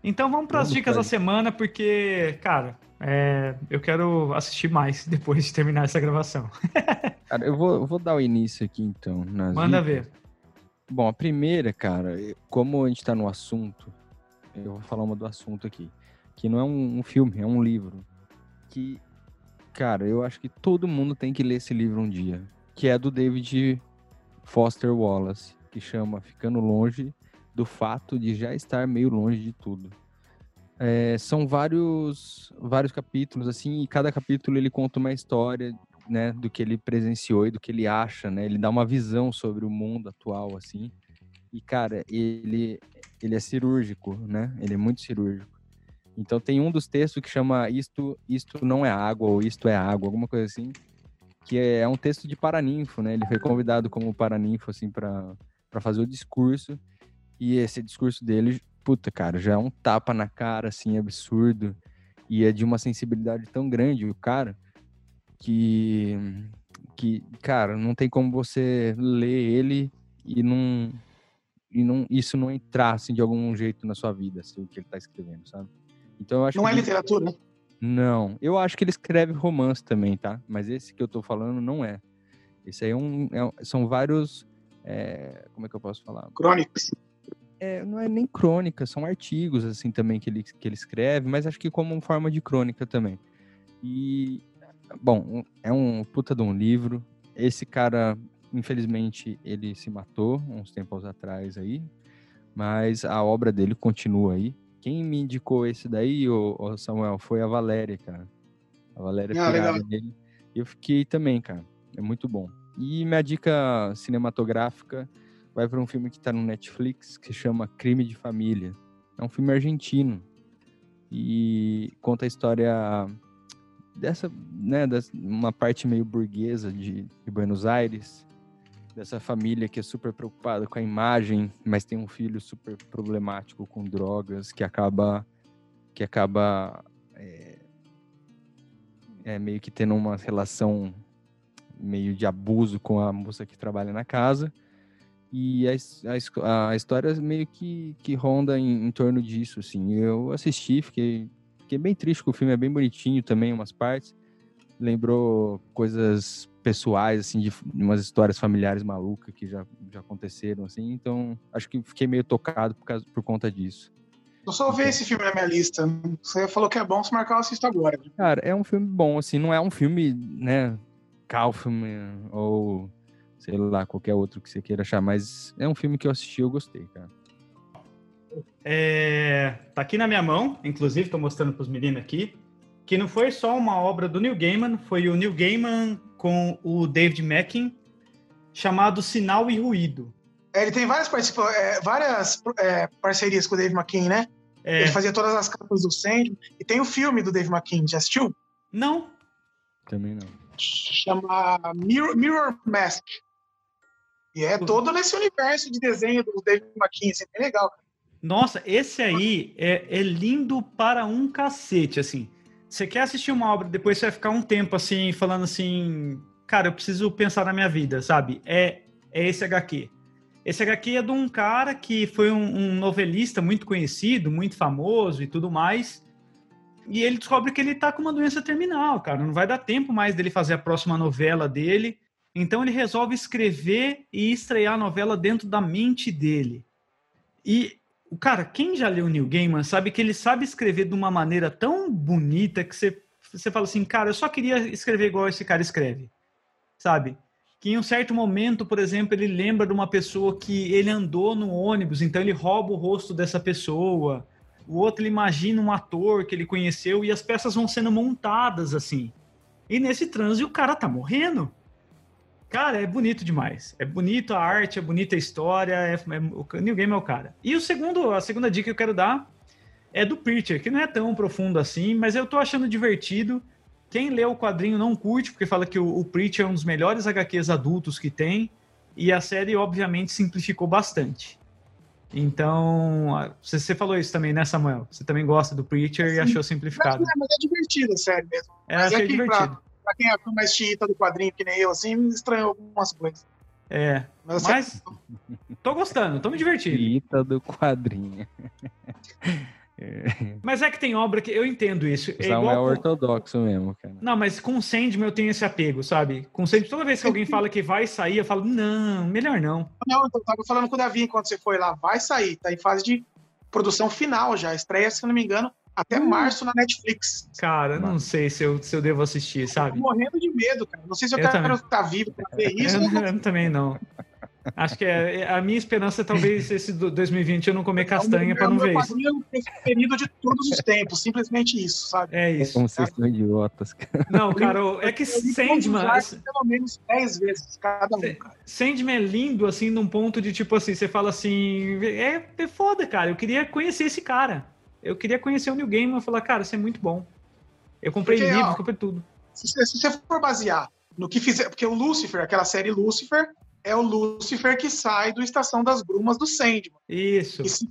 Então vamos para as dicas da semana, porque, cara, é, eu quero assistir mais depois de terminar essa gravação. Cara, eu vou, eu vou dar o início aqui, então. Manda dicas. ver. Bom, a primeira, cara, como a gente tá no assunto, eu vou falar uma do assunto aqui. Que não é um, um filme, é um livro. Que, cara, eu acho que todo mundo tem que ler esse livro um dia. Que é do David Foster Wallace, que chama Ficando Longe do Fato de Já Estar Meio Longe de Tudo. É, são vários, vários capítulos, assim, e cada capítulo ele conta uma história né, do que ele presenciou e do que ele acha, né? Ele dá uma visão sobre o mundo atual, assim. E, cara, ele, ele é cirúrgico, né? Ele é muito cirúrgico. Então tem um dos textos que chama Isto, isto não é água, ou Isto é água, alguma coisa assim. Que é, é um texto de paraninfo, né? Ele foi convidado como paraninfo, assim, para fazer o discurso. E esse discurso dele, puta, cara, já é um tapa na cara, assim, absurdo. E é de uma sensibilidade tão grande, o cara, que, que cara, não tem como você ler ele e não, e não isso não entrar, assim, de algum jeito na sua vida, assim, o que ele tá escrevendo, sabe? Então eu acho Não é literatura, né? não, eu acho que ele escreve romance também, tá? Mas esse que eu tô falando não é. Esse aí é um, é são vários, é, como é que eu posso falar? Crônicas. É, não é nem crônica, são artigos assim também que ele, que ele escreve, mas acho que como forma de crônica também. E, bom, é um puta de um livro. esse cara, infelizmente, ele se matou uns tempos atrás aí, mas a obra dele continua aí. Quem me indicou esse daí, ô, Samuel, foi a Valéria, cara. A Valéria ah, pirada nele. E eu fiquei também, cara. É muito bom. E minha dica cinematográfica vai para um filme que está no Netflix que se chama Crime de Família. É um filme argentino e conta a história dessa, né, dessa, uma parte meio burguesa de, de Buenos Aires, dessa família que é super preocupada com a imagem, mas tem um filho super problemático com drogas que acaba que acaba é, é, meio que tendo uma relação meio de abuso com a moça que trabalha na casa. E a, a, a história meio que, que ronda em, em, torno disso, assim. Eu assisti, fiquei, fiquei bem triste com o filme, é bem bonitinho também, umas partes. Lembrou coisas pessoais, assim, de umas histórias familiares malucas que já, já aconteceram, assim. Então, acho que fiquei meio tocado por, causa, por conta disso. Eu só ver esse filme na minha lista. Você falou que é bom, se marcar eu assisto agora. Cara, é um filme bom, assim, não é um filme, né, Kaufman ou sei lá, qualquer outro que você queira achar, mas é um filme que eu assisti e eu gostei, cara. É, tá aqui na minha mão, inclusive tô mostrando para os meninos aqui, que não foi só uma obra do Neil Gaiman, foi o Neil Gaiman com o David Mackin, chamado Sinal e Ruído. É, ele tem várias, é, várias é, parcerias com o Dave McKean, né? É. Ele fazia todas as capas do Sandman. E tem o filme do Dave McKean, já assistiu? Não. Também não. Chama Mirror, Mirror Mask. E é todo nesse universo de desenho do David assim, é legal. Nossa, esse aí é, é, lindo para um cacete, assim. Você quer assistir uma obra, depois você vai ficar um tempo assim, falando assim, cara, eu preciso pensar na minha vida, sabe? É, é esse HQ. Esse HQ é de um cara que foi um, um novelista muito conhecido, muito famoso e tudo mais. E ele descobre que ele tá com uma doença terminal, cara. Não vai dar tempo mais dele fazer a próxima novela dele. Então ele resolve escrever e estrear a novela dentro da mente dele. E o cara, quem já leu Neil Gaiman sabe que ele sabe escrever de uma maneira tão bonita que você, você fala assim, cara, eu só queria escrever igual esse cara escreve. Sabe? Que em um certo momento, por exemplo, ele lembra de uma pessoa que ele andou no ônibus, então ele rouba o rosto dessa pessoa. O outro ele imagina um ator que ele conheceu e as peças vão sendo montadas assim. E nesse transe o cara tá morrendo. Cara, é bonito demais. É bonito a arte, é bonita a história, é, é, o New Game é o cara. E o segundo, a segunda dica que eu quero dar é do Preacher, que não é tão profundo assim, mas eu tô achando divertido. Quem lê o quadrinho não curte, porque fala que o, o Preacher é um dos melhores HQs adultos que tem, e a série, obviamente, simplificou bastante. Então, você, você falou isso também, né, Samuel? Você também gosta do Preacher Sim. e achou simplificado. Mas, mas é divertido a série mesmo. É, achei divertido. Pra pra quem é mais xiita do quadrinho que nem eu, assim, me estranhou algumas coisas. É, mas, mas tô gostando, tô me divertindo. Xiita do quadrinho. Mas é que tem obra que eu entendo isso. É igual é ortodoxo mesmo, cara. Não, mas com Sandman eu tenho esse apego, sabe? Com Sandman, toda vez que alguém fala que vai sair, eu falo, não, melhor não. Não, então, eu tava falando com o Davi enquanto você foi lá, vai sair, tá em fase de produção final já, estreia, se não me engano, até hum. março na Netflix. Cara, não sei se eu, se eu devo assistir, sabe? Eu tô morrendo de medo, cara. Não sei se eu, eu quero estar vivo pra ver isso. Eu, eu também não. Acho que é, é, a minha esperança é talvez esse 2020 eu não comer castanha é para não ver isso. É o preferido de todos os tempos, simplesmente isso, sabe? É isso. Como vocês são idiotas, cara. Não, cara, é que Sandman. Pelo menos 10 vezes cada um, cara. Sandman é lindo, assim, num ponto de tipo assim, você fala assim, é, é foda, cara. Eu queria conhecer esse cara. Eu queria conhecer o New Game e falar, cara, isso é muito bom. Eu comprei porque, livro, ó, comprei tudo. Se, se, você for basear no que fizer, porque o Lucifer, aquela série Lucifer, é o Lucifer que sai do Estação das Brumas do Sandman. Isso. E se,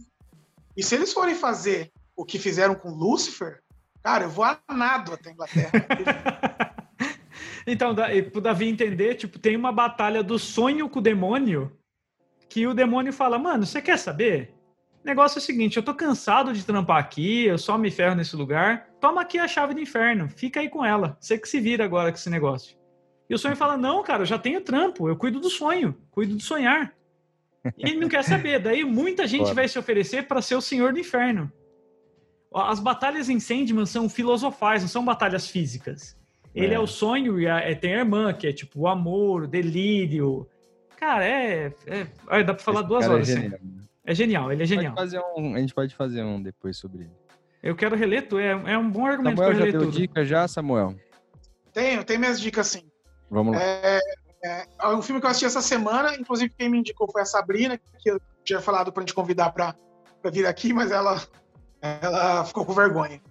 e se eles forem fazer o que fizeram com Lucifer, cara, eu vou a nado até a Inglaterra. então, pro Davi entender, tipo, tem uma batalha do sonho com o demônio que o demônio fala, mano, você quer saber? Negócio é o seguinte, eu tô cansado de trampar aqui, eu só me ferro nesse lugar. Toma aqui a chave do inferno, fica aí com ela. Você que se vira agora com esse negócio. E o sonho fala: Não, cara, eu já tenho trampo, eu cuido do sonho, cuido do sonhar. E ele não quer saber. Daí muita gente Bora. vai se oferecer para ser o senhor do inferno. As batalhas em Sandman são filosofais, não são batalhas físicas. Ele é, É. o sonho e a- é, tem a irmã, que é tipo o amor, o delírio. Cara, é. é- olha, dá pra falar Esse duas cara horas. É assim. genial. É genial, ele é A gente genial. pode fazer um- a gente pode fazer um depois sobre ele. Eu quero reler tudo. É, é um bom argumento pra Samuel já reler deu tudo. dica já, Samuel? Tenho, tem minhas dicas sim. Vamos lá. É, é um filme que eu assisti essa semana, inclusive quem me indicou foi a Sabrina, que eu tinha falado pra gente convidar pra, pra vir aqui, mas ela, ela ficou com vergonha.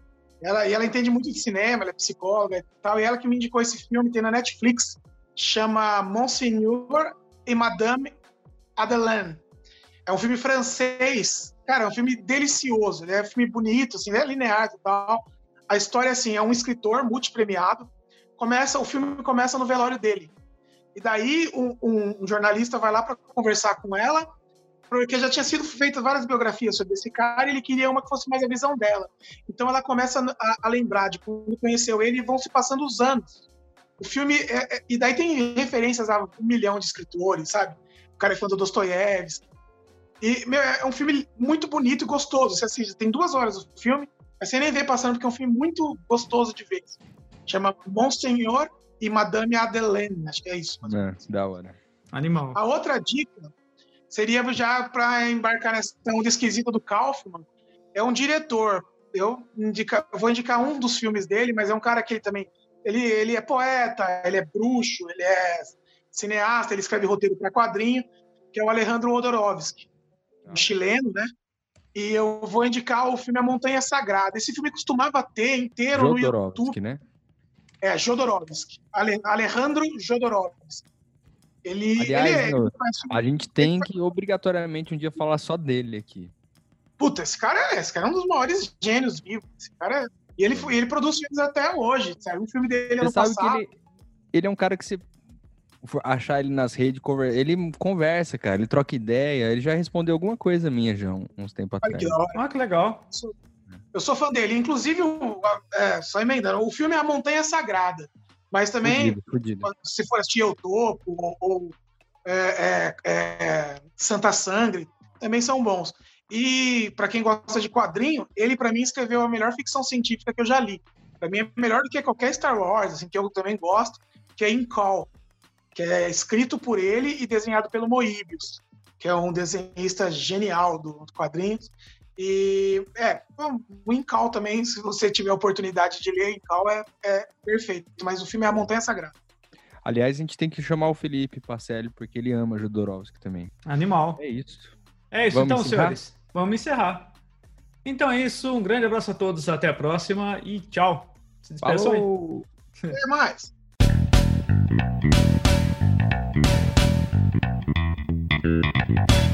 Ela, e ela entende muito de cinema, ela é psicóloga e tal, e ela que me indicou esse filme, tem na Netflix, chama Monseigneur et Madame Madeleine. É um filme francês, cara, é um filme delicioso, ele é um filme bonito, assim, é linear e tal. A história, assim, é um escritor multipremiado, começa, o filme começa no velório dele. E daí um, um- um jornalista vai lá para conversar com ela, porque já tinha sido feitas várias biografias sobre esse cara e ele queria uma que fosse mais a visão dela. Então ela começa a, a lembrar de quando conheceu ele e vão se passando os anos. O filme, é- é- e daí tem referências a um milhão de escritores, sabe? O cara é fã do Dostoiévski. E meu, é um filme muito bonito e gostoso. Você assiste, tem duas horas o filme, mas você nem vê passando, porque é um filme muito gostoso de ver. Chama Monseigneur e Madame Adelaine, acho que é isso. É, da hora. Animal. A outra dica seria já para embarcar nessa onda esquisita do Kaufman. É um diretor. Eu, indica, eu vou indicar um dos filmes dele, mas é um cara que ele também. Ele, ele é poeta, ele é bruxo, ele é cineasta, ele escreve roteiro para quadrinho, que é o Alejandro Odorovsky, um chileno, né? E eu vou indicar o filme A Montanha Sagrada. Esse filme costumava ter inteiro no YouTube. Jodorowsky, né? É, Jodorowsky. Ale, Alejandro Jodorowsky. Ele, Aliás, ele, é- ele faz A gente tem que obrigatoriamente um dia falar só dele aqui. Puta, esse cara, é- esse cara é um dos maiores gênios vivos. Esse cara é- E ele, foi- ele produz filmes até hoje. Saiu um filme dele Você ano sabe passado. que ele, ele é um cara que você achar ele nas redes, conver- ele conversa, cara, ele troca ideia, ele já respondeu alguma coisa minha já uns tempos atrás. que. Ah, que legal. Eu sou fã dele. Inclusive, o, é, só emendando, o filme é A Montanha Sagrada. Mas também, Fudido, fudido. se for assistir Eu Topo ou, ou, é, é, é, Santa Sangre, também são bons. E para quem gosta de quadrinho, ele para mim escreveu a melhor ficção científica que eu já li. Para mim é melhor do que qualquer Star Wars, assim, que eu também gosto, que é In Call, que é escrito por ele e desenhado pelo Moebius, que é um desenhista genial do, do quadrinhos. E é, o Incal também, se você tiver a oportunidade de ler Incal, é, é perfeito. Mas o filme é A Montanha Sagrada. Aliás, a gente tem que chamar o Felipe Pacelli, porque ele ama Jodorowsky também. Animal. É isso. É isso Vamos então, encerrar? senhores. Vamos encerrar. Então é isso. Um grande abraço a todos. Até a próxima e tchau. Se despeçam aí. Falou! Até mais. Thank you.